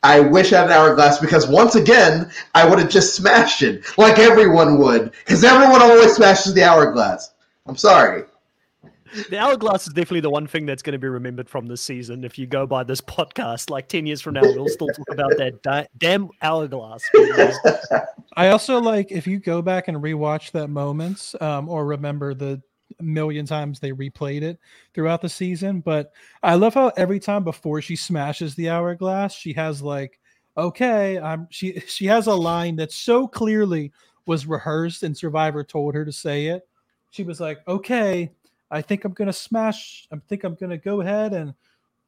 That. I wish I had an hourglass because once again, I would have just smashed it like everyone would because everyone always smashes the hourglass. I'm sorry. The hourglass is definitely the one thing that's going to be remembered from this season. If you go by this podcast, like ten years from now, we'll still talk about that da- damn hourglass. I also like if you go back and rewatch that moments, um, or remember the million times they replayed it throughout the season. But I love how every time before she smashes the hourglass, she has like, okay, I'm she she has a line that so clearly was rehearsed and Survivor told her to say it. She was like, okay, I think I'm gonna smash. I think I'm gonna go ahead and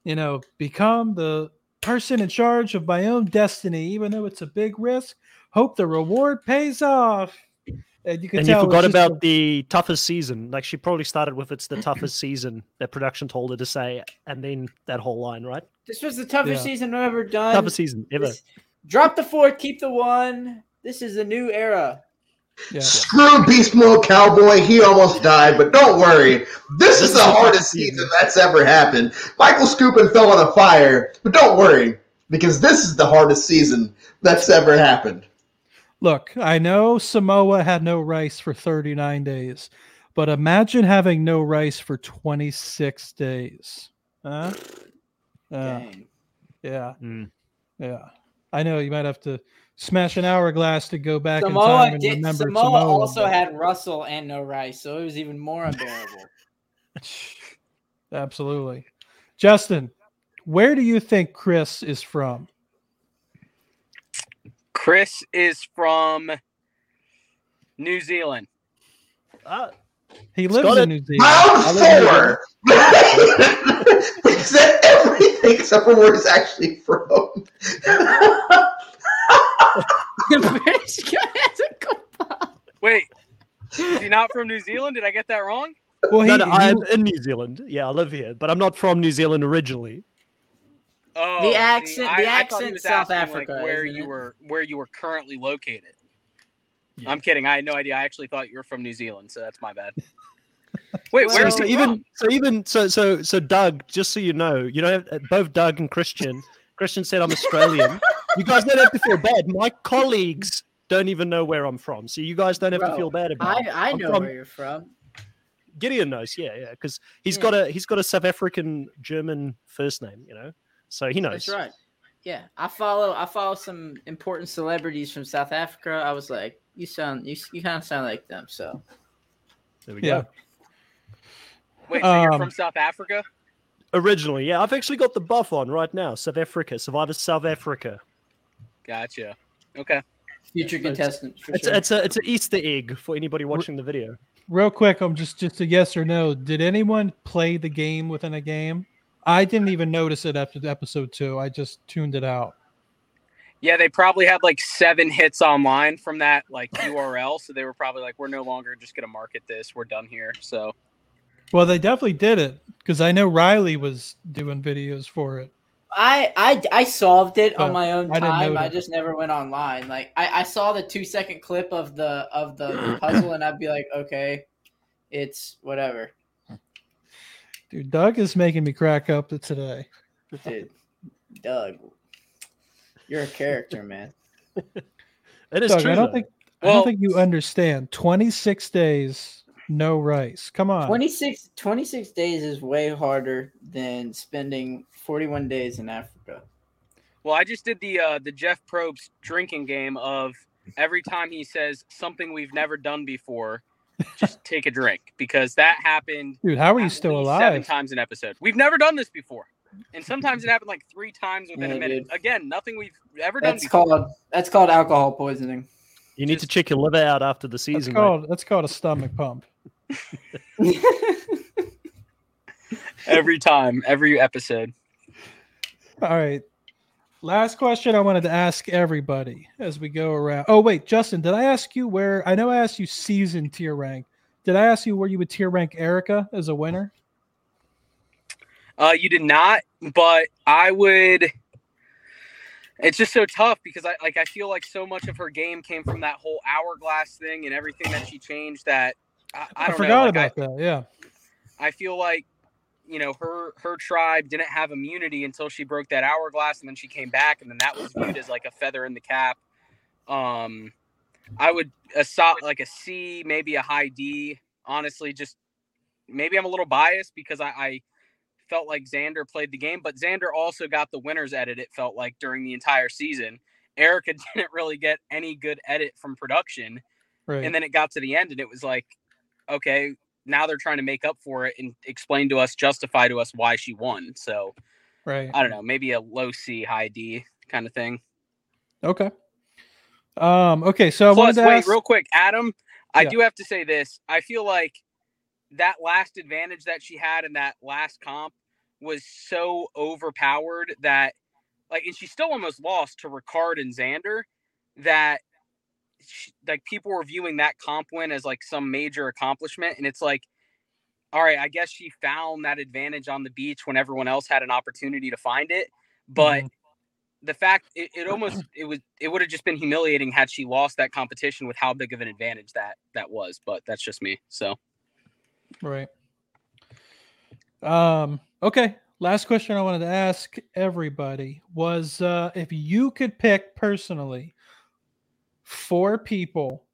you know become the person in charge of my own destiny, even though it's a big risk hope the reward pays off. And you can and you tell it forgot about a- the toughest season. Like she probably started with "It's the toughest season" that production told her to say, and then that whole line, right? This was the toughest Yeah. season I've ever done. toughest season ever. This- drop the fourth, keep the one. This is a new era. yeah. Screw Beast Mode Cowboy. He almost died, but don't worry. This, is the hardest season that's ever happened. Michael Skupin fell on a fire, but don't worry because this is the hardest season that's ever happened. Look, I know Samoa had no rice for 39 days, but imagine having no rice for 26 days. Huh? Yeah, Dang. yeah, Mm. yeah. I know you might have to smash an hourglass to go back in Samoa, time and did, remember Samoa, Samoa. also but- had Russell and no rice, so it was even more unbearable. (laughs) (laughs) Absolutely. Justin, where do you think Chris is from? Chris is from New Zealand. Ah, He lives got in. New Zealand. Round four. (laughs) we said everything except for where he's actually from. British guy has a Wait, is he not from New Zealand? Did I get that wrong? Well, he, no, no, he- I'm in New Zealand. Yeah, I live here, but I'm not from New Zealand originally. Oh, The see, accent- I, the I thought he accent was South asking, like, Africa, where isn't you it? were, where you were currently located. Yeah. I'm kidding. I had no idea. I actually thought you were from New Zealand, so that's my bad. (laughs) Wait, Well, where So, so even from? so even so so so Doug, just so you know, you know uh, both Doug and Christian. Christian said I'm Australian. (laughs) you guys don't have to feel bad. My colleagues don't even know where I'm from, so you guys don't have to feel bad about it. I, I I'm know from- where you're from. Gideon knows, yeah, yeah, because he's Yeah. got a he's got a South African German first name, you know, so he knows. That's right. Yeah, I follow I follow some important celebrities from South Africa. I was like, you sound you you kind of sound like them. So There we Yeah. go. Wait, so you're Um, from South Africa? Originally, yeah, I've actually got the buff on right now. South Africa, Survivor South Africa. Gotcha. Okay. future It's- contestant for It's sure. it's a it's an Easter egg for anybody watching the video. real quick, I'm just just a yes or no. Did anyone play the game within a game? I didn't even notice it after episode two. I just tuned it out. Yeah, they probably had like seven hits online from that like (laughs) URL, so they were probably like, "We're no longer just going to market this. We're done here." So, well, they definitely did it because I know Riley was doing videos for it. I I, I solved it But on my own time. know I just never went online. Like I, I saw the two second clip of the of the puzzle, and I'd be like, okay, it's whatever, Dude, Doug is making me crack up today. dude. Doug, you're a character, man. It is Doug, true. I don't though. think I don't think you understand. Twenty six days, no rice. Come on. 26, 26 days is way harder than spending 41 days in Africa. well, I just did the uh, the Jeff Probst drinking game of every time he says something we've never done before, just take a drink because that happened. Dude, how are you still alive? Seven times an episode. We've never done this before, and sometimes it happened like three times within Yeah, a minute. dude. Again, nothing we've ever done. That's before. called that's called alcohol poisoning. you need to check your liver out after the That's season. mate. called that's called a stomach pump. (laughs) (laughs) every time, every episode. All right. Last question I wanted to ask everybody as we go around. Oh wait, Justin, did I ask you where? I know I asked you season tier rank. Did I ask you where you would tier rank Erika as a winner? Uh, you did not, but I would. It's just so tough because I like I feel like so much of her game came from that whole hourglass thing and everything that she changed. That I, I, don't forgot know. like, about that. Yeah. I, I feel like you know her her tribe didn't have immunity until she broke that hourglass, and then she came back, and then that was viewed as like a feather in the cap. Um, I would a like a C, maybe a high D. Honestly, just maybe I'm a little biased because I, I felt like Xander played the game, but Xander also got the winner's edit. It felt like during the entire season, Erika (laughs) didn't really get any good edit from production, Right. and then it got to the end, and it was like, okay, now they're trying to make up for it and explain to us, justify to us why she won. So right. I don't know, maybe a low C, high D kind of thing. Okay. Um. Okay. So Plus, wait, ask. real quick, Adam, I Yeah. do have to say this. I feel like that last advantage that she had in that last comp was so overpowered that, like, and she still almost lost to Ricard and Xander. That, she, like, people were viewing that comp win as like some major accomplishment, and it's like, all right, I guess she found that advantage on the beach when everyone else had an opportunity to find it, but Mhm. the fact it, it almost it was it would have just been humiliating had she lost that competition with how big of an advantage that that was but that's just me so Right. Um. Okay. Last question I wanted to ask everybody was uh, if you could pick personally four people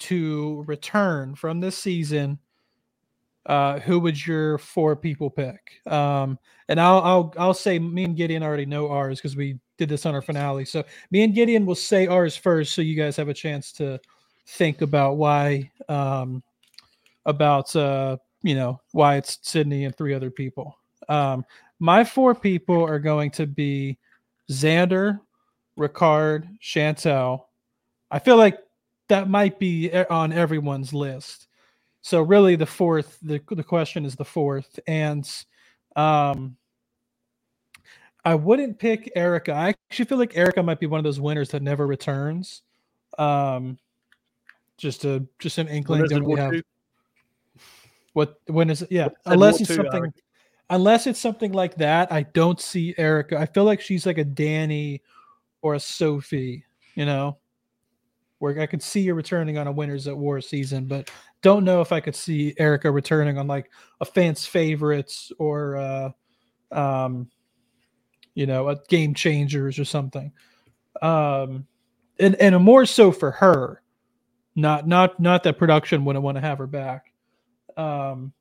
to return from this season, uh, who would your four people pick? Um, and I'll I'll I'll say me and Gideon already know ours because we did this on our finale. So me and Gideon will say ours first, so you guys have a chance to think about why um, about uh, you know why it's Sydney and three other people. Um, my four people are going to be Xander, Ricard, Shantel. I feel like that might be on everyone's list. So really, the fourth, the the question is the fourth, and um, I wouldn't pick Erika. I actually feel like Erika might be one of those winners that never returns. Um, just a just an inkling. In we have Two. what when is it? Yeah, unless it's Two, something, unless it's something like that. I don't see Erika. I feel like she's like a Danny or a Sophie. You know, where I could see her returning on a Winners at War season, but don't know if I could see Erika returning on like a fans favorites or uh, um, you know, a game changers or something. Um, and and more so for her, not not not that production wouldn't want to have her back. Um,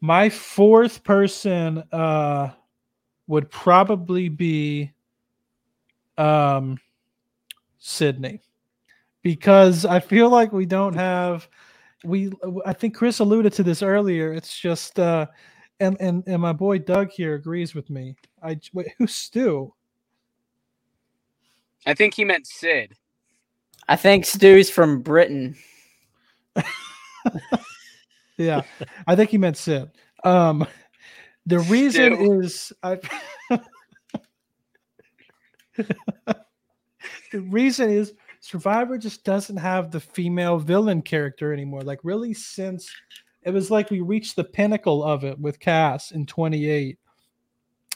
my fourth person uh would probably be um Sydney because I feel like we don't have we I think Chris alluded to this earlier. It's just uh and and, and my boy Doug here agrees with me. I wait, who's Stu? i think he meant sid I think Stu's from Britain. (laughs) yeah, I think he meant Sid. Um, the reason Stu. is I. (laughs) the reason is Survivor just doesn't have the female villain character anymore. Like really, since it was like we reached the pinnacle of it with Kass in 28,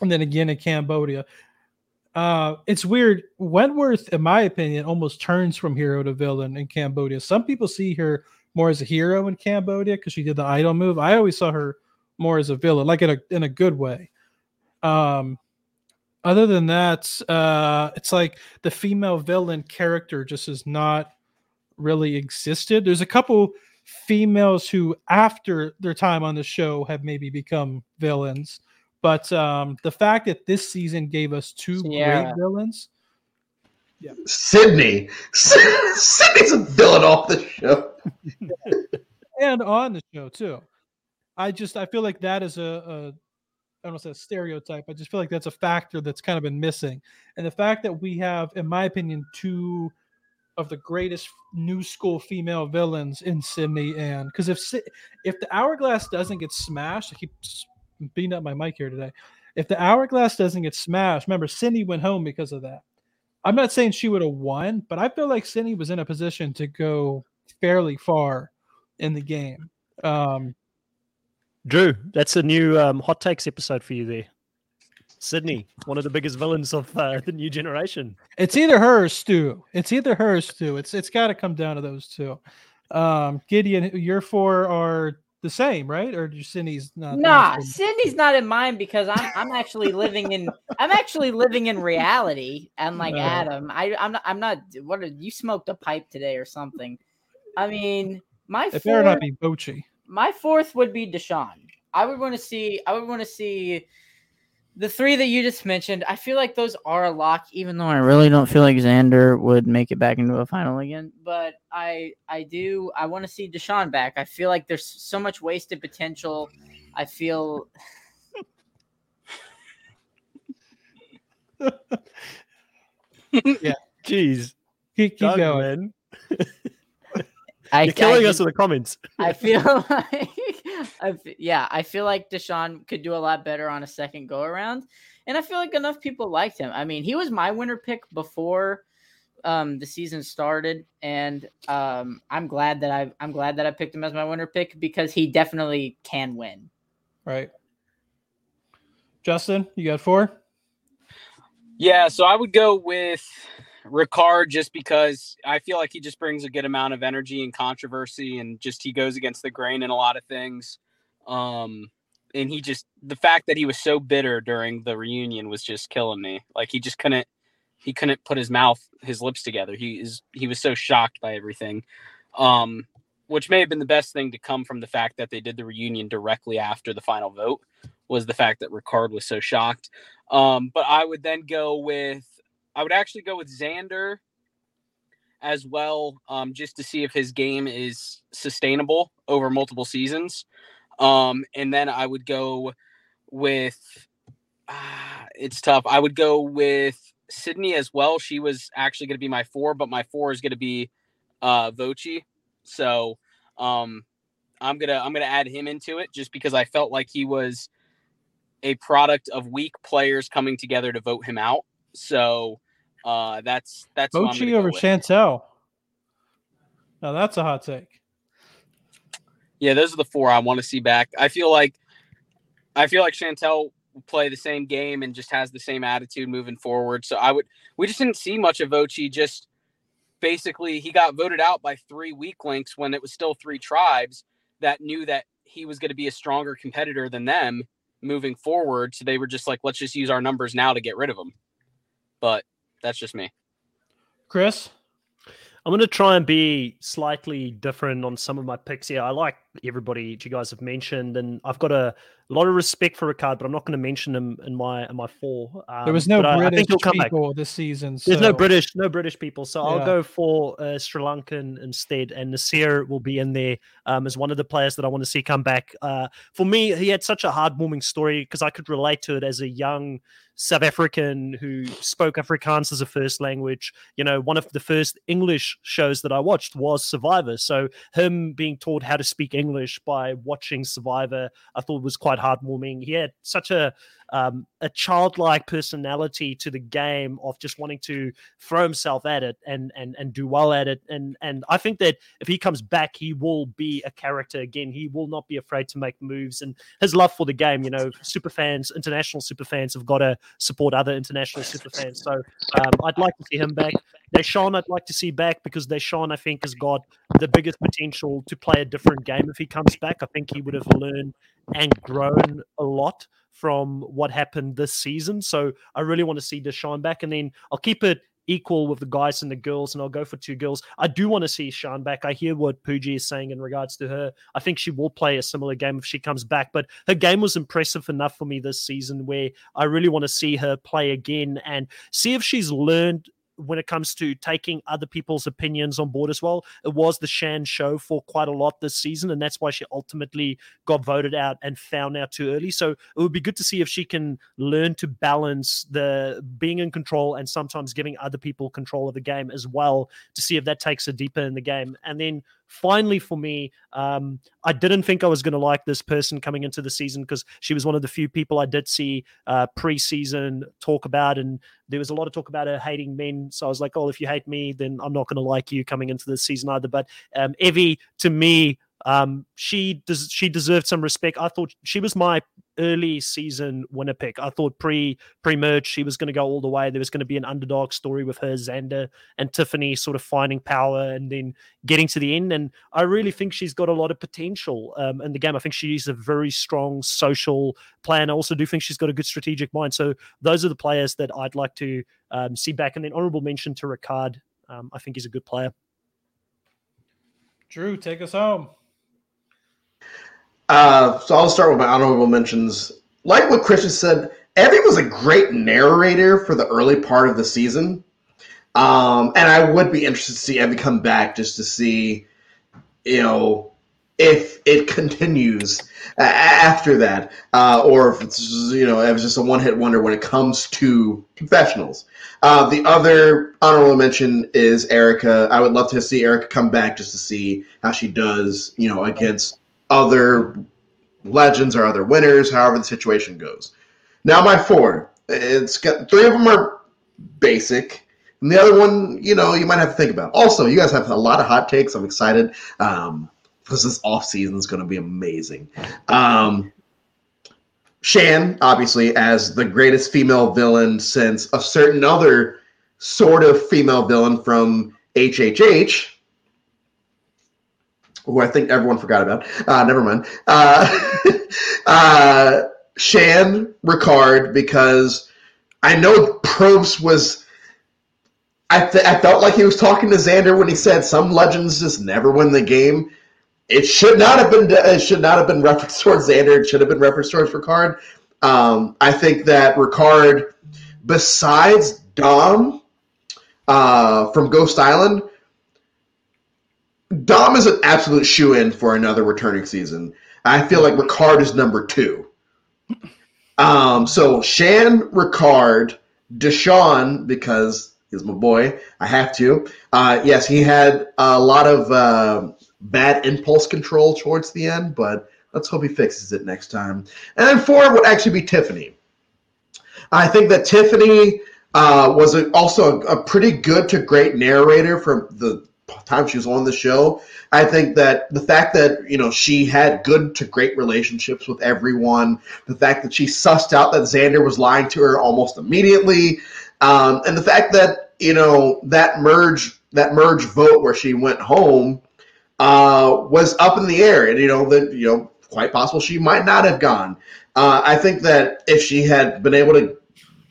and then again in Cambodia. Uh, it's weird. Wentworth, in my opinion, almost turns from hero to villain in Cambodia. Some people see her more as a hero in Cambodia because she did the idol move. I always saw her more as a villain, like in a in a good way. Um, other than that, uh, it's like the female villain character just has not really existed. There's a couple females who, after their time on the show, have maybe become villains. But um, the fact that this season gave us two Sierra. great villains, Yeah. Sydney. (laughs) Sydney's a villain off the show. (laughs) and on the show too. I just I feel like that is a, a I don't want to say a stereotype. I just feel like that's a factor that's kind of been missing, and the fact that we have, in my opinion, two of the greatest new school female villains in Sydney and because if if the hourglass doesn't get smashed, I keep beating up my mic here today. If the hourglass doesn't get smashed, remember Sydney went home because of that. I'm not saying she would have won, but I feel like Sydney was in a position to go fairly far in the game. Um, Drew, that's a new um, hot takes episode for you there. Sydney, one of the biggest villains of uh, the new generation. it's either her or Stu. It's either her or Stu. It's it's got to come down to those two. Um, Gideon, your four are the same, right? Or Sydney's not? Nah, Sydney's not in mine because I'm I'm actually living in (laughs) I'm actually living in reality. Unlike No. Adam, I I'm not I'm not. What are, you smoked a pipe today or something? I mean, my It better not fourth, be Voce. My fourth would be Deshawn. I would want to see. I would want to see the three that you just mentioned. I feel like those are a lock, even though I really don't feel like Xander would make it back into a final again. But I I do. I want to see Deshawn back. I feel like there's so much wasted potential. I feel (laughs) yeah. Jeez, Keep, keep going. (laughs) man. I, You're killing I, us in the comments. (laughs) I feel like, I f- yeah, I feel like Deshawn could do a lot better on a second go around, and I feel like enough people liked him. I mean, he was my winner pick before um, the season started, and um, I'm glad that I I'm glad that I picked him as my winner pick because he definitely can win. Right. Justin, you got four. Yeah, so I would go with Ricard just because I feel like he just brings a good amount of energy and controversy and just he goes against the grain in a lot of things. Um and he just the fact that he was so bitter during the reunion was just killing me. Like he just couldn't he couldn't put his mouth his lips together. He is he was so shocked by everything. Um which may have been the best thing to come from the fact that they did the reunion directly after the final vote was the fact that Ricard was so shocked. Um, but I would then go with I would actually go with Xander as well, um, just to see if his game is sustainable over multiple seasons. Um, and then I would go with ah, it's tough. I would go with Sydney as well. She was actually going to be my four, but my four is going to be uh, Voce. So um, I'm gonna I'm gonna add him into it just because I felt like he was a product of weak players coming together to vote him out. So uh, that's that's who I'm gonna Voce go over with. Shantel. Now that's a hot take. Yeah, those are the four I want to see back. I feel like I feel like Shantel will play the same game and just has the same attitude moving forward. So I would we just didn't see much of Voce. Just basically he got voted out by three weak links when it was still three tribes that knew that he was going to be a stronger competitor than them moving forward. So they were just like, let's just use our numbers now to get rid of him. But that's just me. Chris, I'm going to try and be slightly different on some of my picks here. I like everybody that you guys have mentioned, and I've got a a lot of respect for Ricard, but I'm not going to mention him in my in my four. Um, there was no I- I British come back. people this season. There's no British, no British people, so I'll go for uh, Sri Lankan instead, and Naseer will be in there um, as one of the players that I want to see come back. Uh, for me, he had such a heartwarming story because I could relate to it as a young South African who spoke Afrikaans as a first language. You know, one of the first English shows that I watched was Survivor, so him being taught how to speak English by watching Survivor, I thought was quite heartwarming. He had such a um, a childlike personality to the game of just wanting to throw himself at it and and and do well at it. And and I think that if he comes back, he will be a character again. He will not be afraid to make moves and his love for the game. You know, super fans, international super fans have got to support other international super fans. So um, I'd like to see him back. Deshawn, I'd like to see back because Deshawn, I think, has got the biggest potential to play a different game if he comes back. I think he would have learned and grown a lot from what happened this season. So I really want to see Deshawn back. And then I'll keep it equal with the guys and the girls, and I'll go for two girls. I do want to see Shan back. I hear what Pooji is saying in regards to her. I think she will play a similar game if she comes back, but her game was impressive enough for me this season where I really want to see her play again and see if she's learned when it comes to taking other people's opinions on board as well. It was the Shan show for quite a lot this season, and that's why she ultimately got voted out and found out too early. So it would be good to see if she can learn to balance the being in control and sometimes giving other people control of the game as well to see if that takes her deeper in the game. And then finally for me, um, I didn't think I was going to like this person coming into the season because she was one of the few people I did see uh, preseason talk about, and there was a lot of talk about her hating men. So I was like, oh, if you hate me, then I'm not going to like you coming into this season either. But um, Evvie, to me, um, she does she deserved some respect. I thought she was my early season winner pick. I thought pre pre merge she was going to go all the way. There was going to be an underdog story with her, Xander and Tiffany sort of finding power and then getting to the end. And I really think she's got a lot of potential um, in the game. I think she's a very strong social player. I also do think she's got a good strategic mind. So those are the players that I'd like to um, see back. And then honorable mention to Ricard. Um, I think he's a good player. Drew, take us home. Uh, so I'll start with my honorable mentions. Like what Christian said, Evvie was a great narrator for the early part of the season. Um, and I would be interested to see Evvie come back just to see, you know, if it continues after that, uh, or if it's you know it was just a one hit wonder when it comes to confessionals. Uh, the other honorable mention is Erika. I would love to see Erika come back just to see how she does, you know, against other legends or other winners, however the situation goes. Now my four, it's got three of them are basic, and the other one, you know, you might have to think about. Also, you guys have a lot of hot takes. I'm excited um, because this off season is going to be amazing. Um, Shan, obviously, as the greatest female villain since a certain other sort of female villain from HHH, who I think everyone forgot about. Uh, never mind. Uh, (laughs) uh, Shan Ricard, because I know Probst was. I, th- I felt like he was talking to Xander when he said some legends just never win the game. It should not have been. It should not have been referenced towards Xander. It should have been referenced towards Ricard. Um, I think that Ricard, besides Dom uh, from Ghost Island, Dom is an absolute shoe in for another returning season. I feel like Ricard is number two. Um, so Shan, Ricard, Deshawn, because he's my boy, I have to. Uh, yes, he had a lot of uh, bad impulse control towards the end, but let's hope he fixes it next time. And then four would actually be Tiffany. I think that Tiffany uh, was a, also a, a pretty good to great narrator for the time she was on the show. I think that the fact that you know she had good to great relationships with everyone, the fact that she sussed out that Xander was lying to her almost immediately, um, and the fact that you know that merge that merge vote where she went home uh, was up in the air, and you know that you know quite possible she might not have gone. Uh, I think that if she had been able to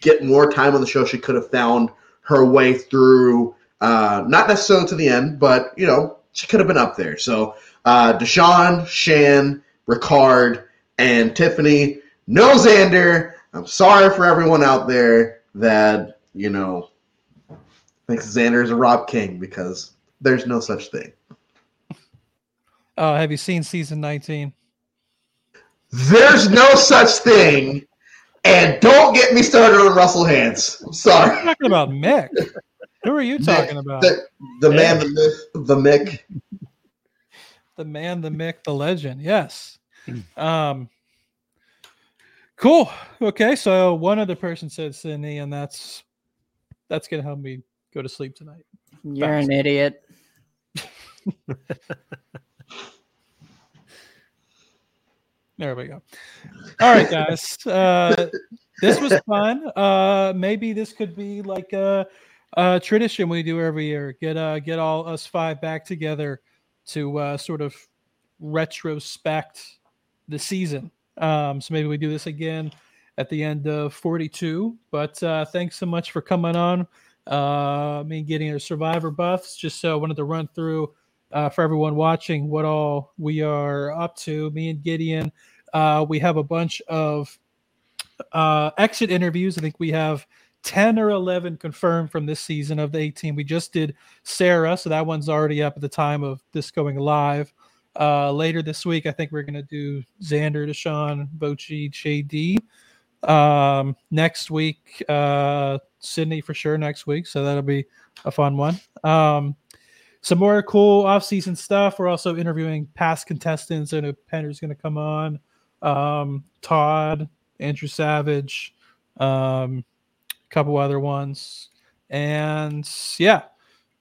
get more time on the show, she could have found her way through. Uh, not necessarily to the end, but you know she could have been up there. So uh, Deshawn, Shan, Ricard, And Tiffany, no Xander. I'm sorry for everyone out there that, you know, thinks Xander is a Rob King because there's no such thing. Uh, have you seen season 19? There's no such thing. And don't get me started on Russell Hantz. I'm sorry. I'm talking about Mick. Who are you talking about? The, the man, the myth, the Mick. The man, the Mick, the legend. Yes. Um, cool. Okay, so one other person said Sydney, and that's that's gonna help me go to sleep tonight. You're an idiot. (laughs) There we go. All right, guys. Uh, this was fun. Uh, maybe this could be like a, a tradition we do every year. Get uh, get all us five back together to uh, sort of retrospect the season. Um, so maybe we do this again at the end of 42. But uh, thanks so much for coming on. Uh, me getting our survivor buffs. Just so I wanted to run through uh, for everyone watching what all we are up to. Me and Gideon, uh, we have a bunch of uh, exit interviews. I think we have 10 or 11 confirmed from this season of the 18. We just did Sarah, so that one's already up at the time of this going live. Uh, later this week, I think we're going to do Xander, Deshawn, Voce, JD. Um, next week, uh, Sydney for sure next week, so that'll be a fun one. Um, some more cool off-season stuff. We're also interviewing past contestants. I know Penner's going to come on. Um, Todd, Andrew Savage, um, a couple other ones, and yeah,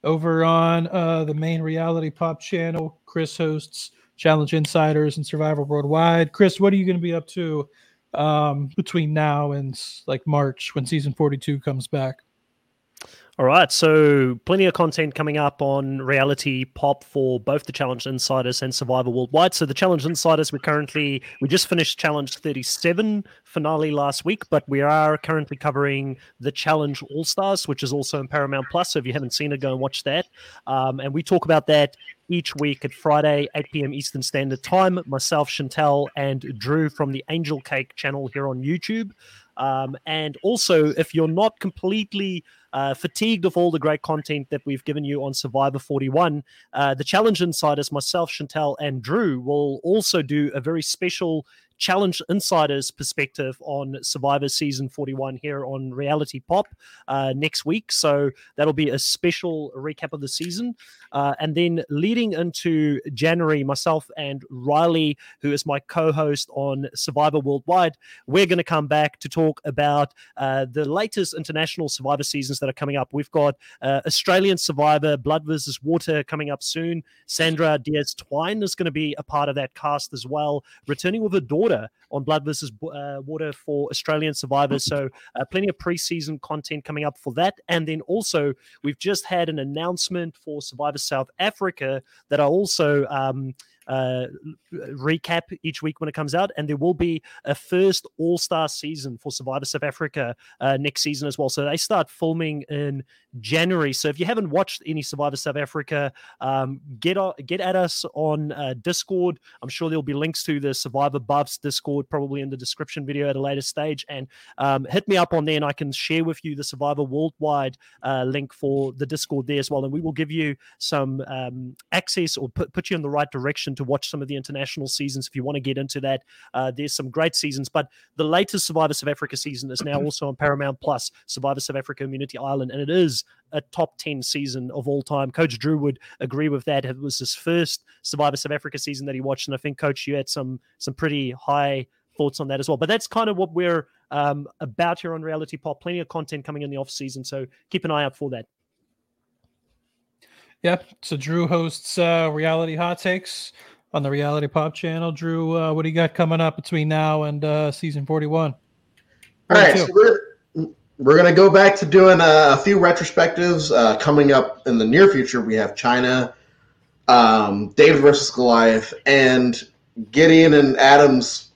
over on uh, the main reality pop channel, Chris hosts Challenge Insiders and Survivor Worldwide. Chris, what are you going to be up to um, between now and like March when season 42 comes back? All right, so plenty of content coming up on Reality Pop for both the Challenge Insiders and Survivor Worldwide. So the Challenge Insiders, we currently we just finished Challenge 37 finale last week, but we are currently covering the Challenge All Stars, which is also in Paramount Plus. So if you haven't seen it, go and watch that. Um, and we talk about that each week at Friday, 8 p.m. Eastern Standard Time. Myself, Chantel, and Drew from the Angel Cake channel here on YouTube. Um, and also, if you're not completely uh, fatigued of all the great content that we've given you on Survivor 41, uh, the Challenge Insiders, myself, Chantel, and Drew will also do a very special Challenge Insiders perspective on Survivor Season 41 here on Reality Pop uh, next week. So that'll be a special recap of the season. Uh, and then leading into January, myself and Riley, who is my co host on Survivor Worldwide, we're going to come back to talk about uh, the latest international Survivor seasons that are coming up. We've got uh, Australian Survivor, Blood versus Water coming up soon. Sandra Diaz Twine is going to be a part of that cast as well, returning with a daughter on Blood versus uh, Water for Australian Survivors. So, uh, plenty of preseason content coming up for that. And then also, we've just had an announcement for Survivor South Africa that are also. Um, uh, recap each week when it comes out, and there will be a first All Star season for Survivor South Africa uh, next season as well. So they start filming in January. So if you haven't watched any Survivor South Africa, um, get get at us on uh, Discord. I'm sure there'll be links to the Survivor Buffs Discord probably in the description video at a later stage, and um, hit me up on there, and I can share with you the Survivor Worldwide uh, link for the Discord there as well, and we will give you some um, access or put put you in the right direction to watch some of the international seasons if you want to get into that. Uh, there's some great seasons, but the latest Survivor South Africa season is now also on Paramount Plus, Survivor South Africa Immunity Island, and it is a top 10 season of all time. Coach Drew would agree with that. It was his first Survivor South Africa season that he watched, and I think, Coach, you had some some pretty high thoughts on that as well. But that's kind of what we're um, about here on Reality Pop. Plenty of content coming in the off season, so keep an eye out for that. Yeah, so Drew hosts uh, Reality Hot Takes on the Reality Pop channel. Drew, uh, what do you got coming up between now and uh, season 41? All right, so we're, we're going to go back to doing a, a few retrospectives uh, coming up in the near future. We have China, um, David versus Goliath, and Gideon and Adams,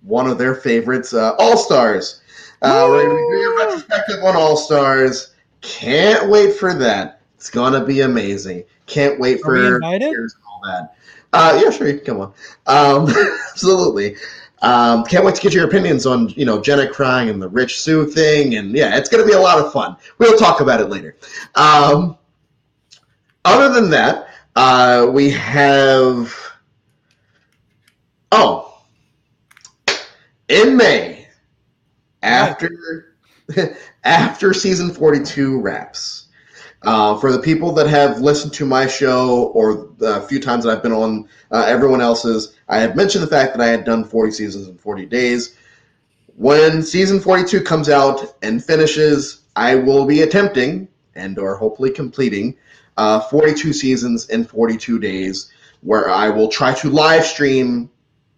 one of their favorites, uh, All Stars. Uh, we're going to doing a retrospective on All Stars. Can't wait for that. It's going to be amazing. Can't wait for Are invited? all that. Uh, yeah, sure, you can come on. Um, (laughs) absolutely. Um, can't wait to get your opinions on you know Jenna crying and the Rich Sue thing, and yeah, it's going to be a lot of fun. We'll talk about it later. Um, other than that, uh, we have oh in May after (laughs) after season forty two wraps. Uh, for the people that have listened to my show or the few times that I've been on uh, everyone else's, I have mentioned the fact that I had done 40 seasons in 40 days. When season 42 comes out and finishes, I will be attempting and or hopefully completing uh, 42 seasons in 42 days, where I will try to live stream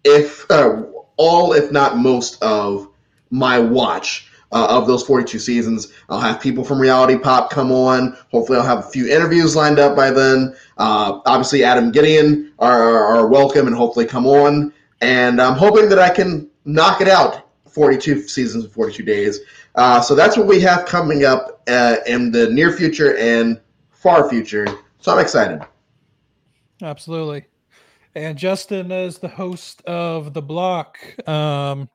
if uh, all, if not most, of my watch uh, of those 42 seasons. I'll have people from Reality Pop come on. Hopefully, I'll have a few interviews lined up by then. Uh, obviously, Adam Gideon are, are welcome and hopefully come on. And I'm hoping that I can knock it out 42 seasons in 42 days. Uh, so that's what we have coming up uh, in the near future and far future. So I'm excited. Absolutely. And Justin, as the host of the block, um,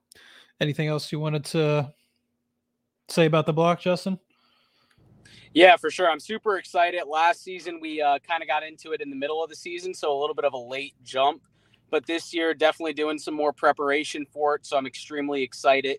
anything else you wanted to say about the block, Justin? Yeah, for sure. I'm super excited. Last season, we uh, kind of got into it in the middle of the season, so a little bit of a late jump. But this year, definitely doing some more preparation for it. So I'm extremely excited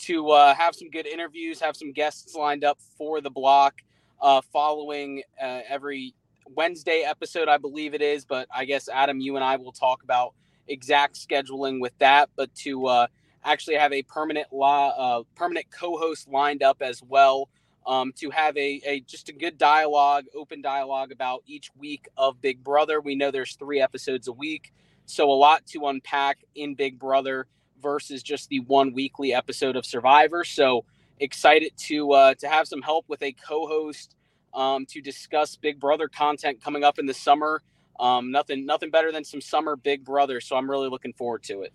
to uh, have some good interviews, have some guests lined up for the block uh, following uh, every Wednesday episode, I believe it is. But I guess, Adam, you and I will talk about exact scheduling with that. But to uh, actually have a permanent law, uh, permanent co-host lined up as well. Um, to have a, a just a good dialogue, open dialogue about each week of Big Brother. We know there's three episodes a week, so a lot to unpack in Big Brother versus just the one weekly episode of Survivor. So excited to uh, to have some help with a co-host um, to discuss Big Brother content coming up in the summer. Um, nothing nothing better than some summer Big Brother. So I'm really looking forward to it.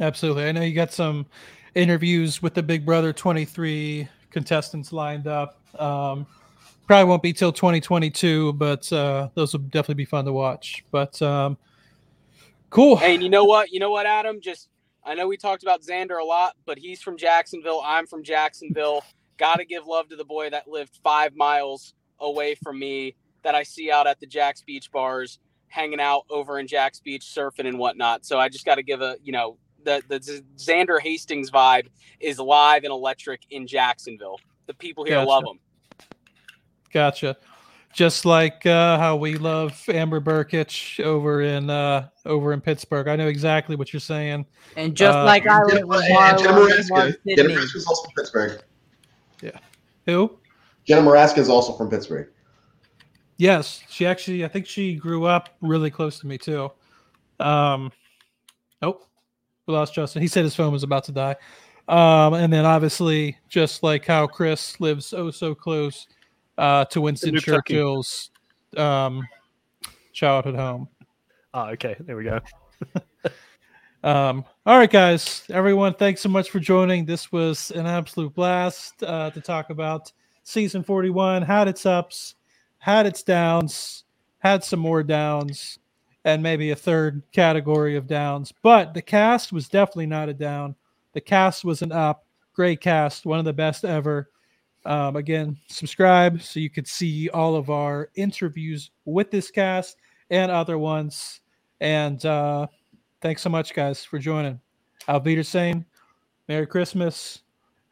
Absolutely. I know you got some interviews with the Big Brother 23 contestants lined up. Um, probably won't be till 2022, but uh, those will definitely be fun to watch. But um, cool. Hey, and you know what? You know what, Adam? Just I know we talked about Xander a lot, but he's from Jacksonville. I'm from Jacksonville. Got to give love to the boy that lived five miles away from me that I see out at the Jax Beach bars, hanging out over in Jax Beach, surfing and whatnot. So I just got to give a you know the the Xander Hastings vibe is live and electric in Jacksonville. The people here Gotcha. love him. Gotcha. Just like uh, how we love Amber Brkich over in uh, over in Pittsburgh. I know exactly what you're saying. And just Uh, like I Jenna, live with and Jenna Marlo, Morasca. Jenna Sidney. Morasca is also from Pittsburgh. Yeah. Who? Jenna Morasca is also from Pittsburgh. Yes, she actually. I think she grew up really close to me too. Um, oh, we lost Justin. He said his phone was about to die. Um, and then obviously, just like how Chris lives oh so close uh, to Winston Churchill's um, childhood home. Oh, okay. There we go. (laughs) Um, all right, guys, everyone, thanks so much for joining. This was an absolute blast uh, to talk about season 41, had its ups, had its downs, had some more downs, and maybe a third category of downs. But the cast was definitely not a down. The cast was an up. Great cast, one of the best ever. Um, again, subscribe so you could see all of our interviews with this cast and other ones. And uh, thanks so much, guys, for joining. Auf Wiedersehen. Merry Christmas.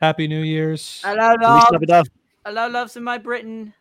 Happy New Year's. Hello, Feliz love. Navidad. Hello, loves in my Britain.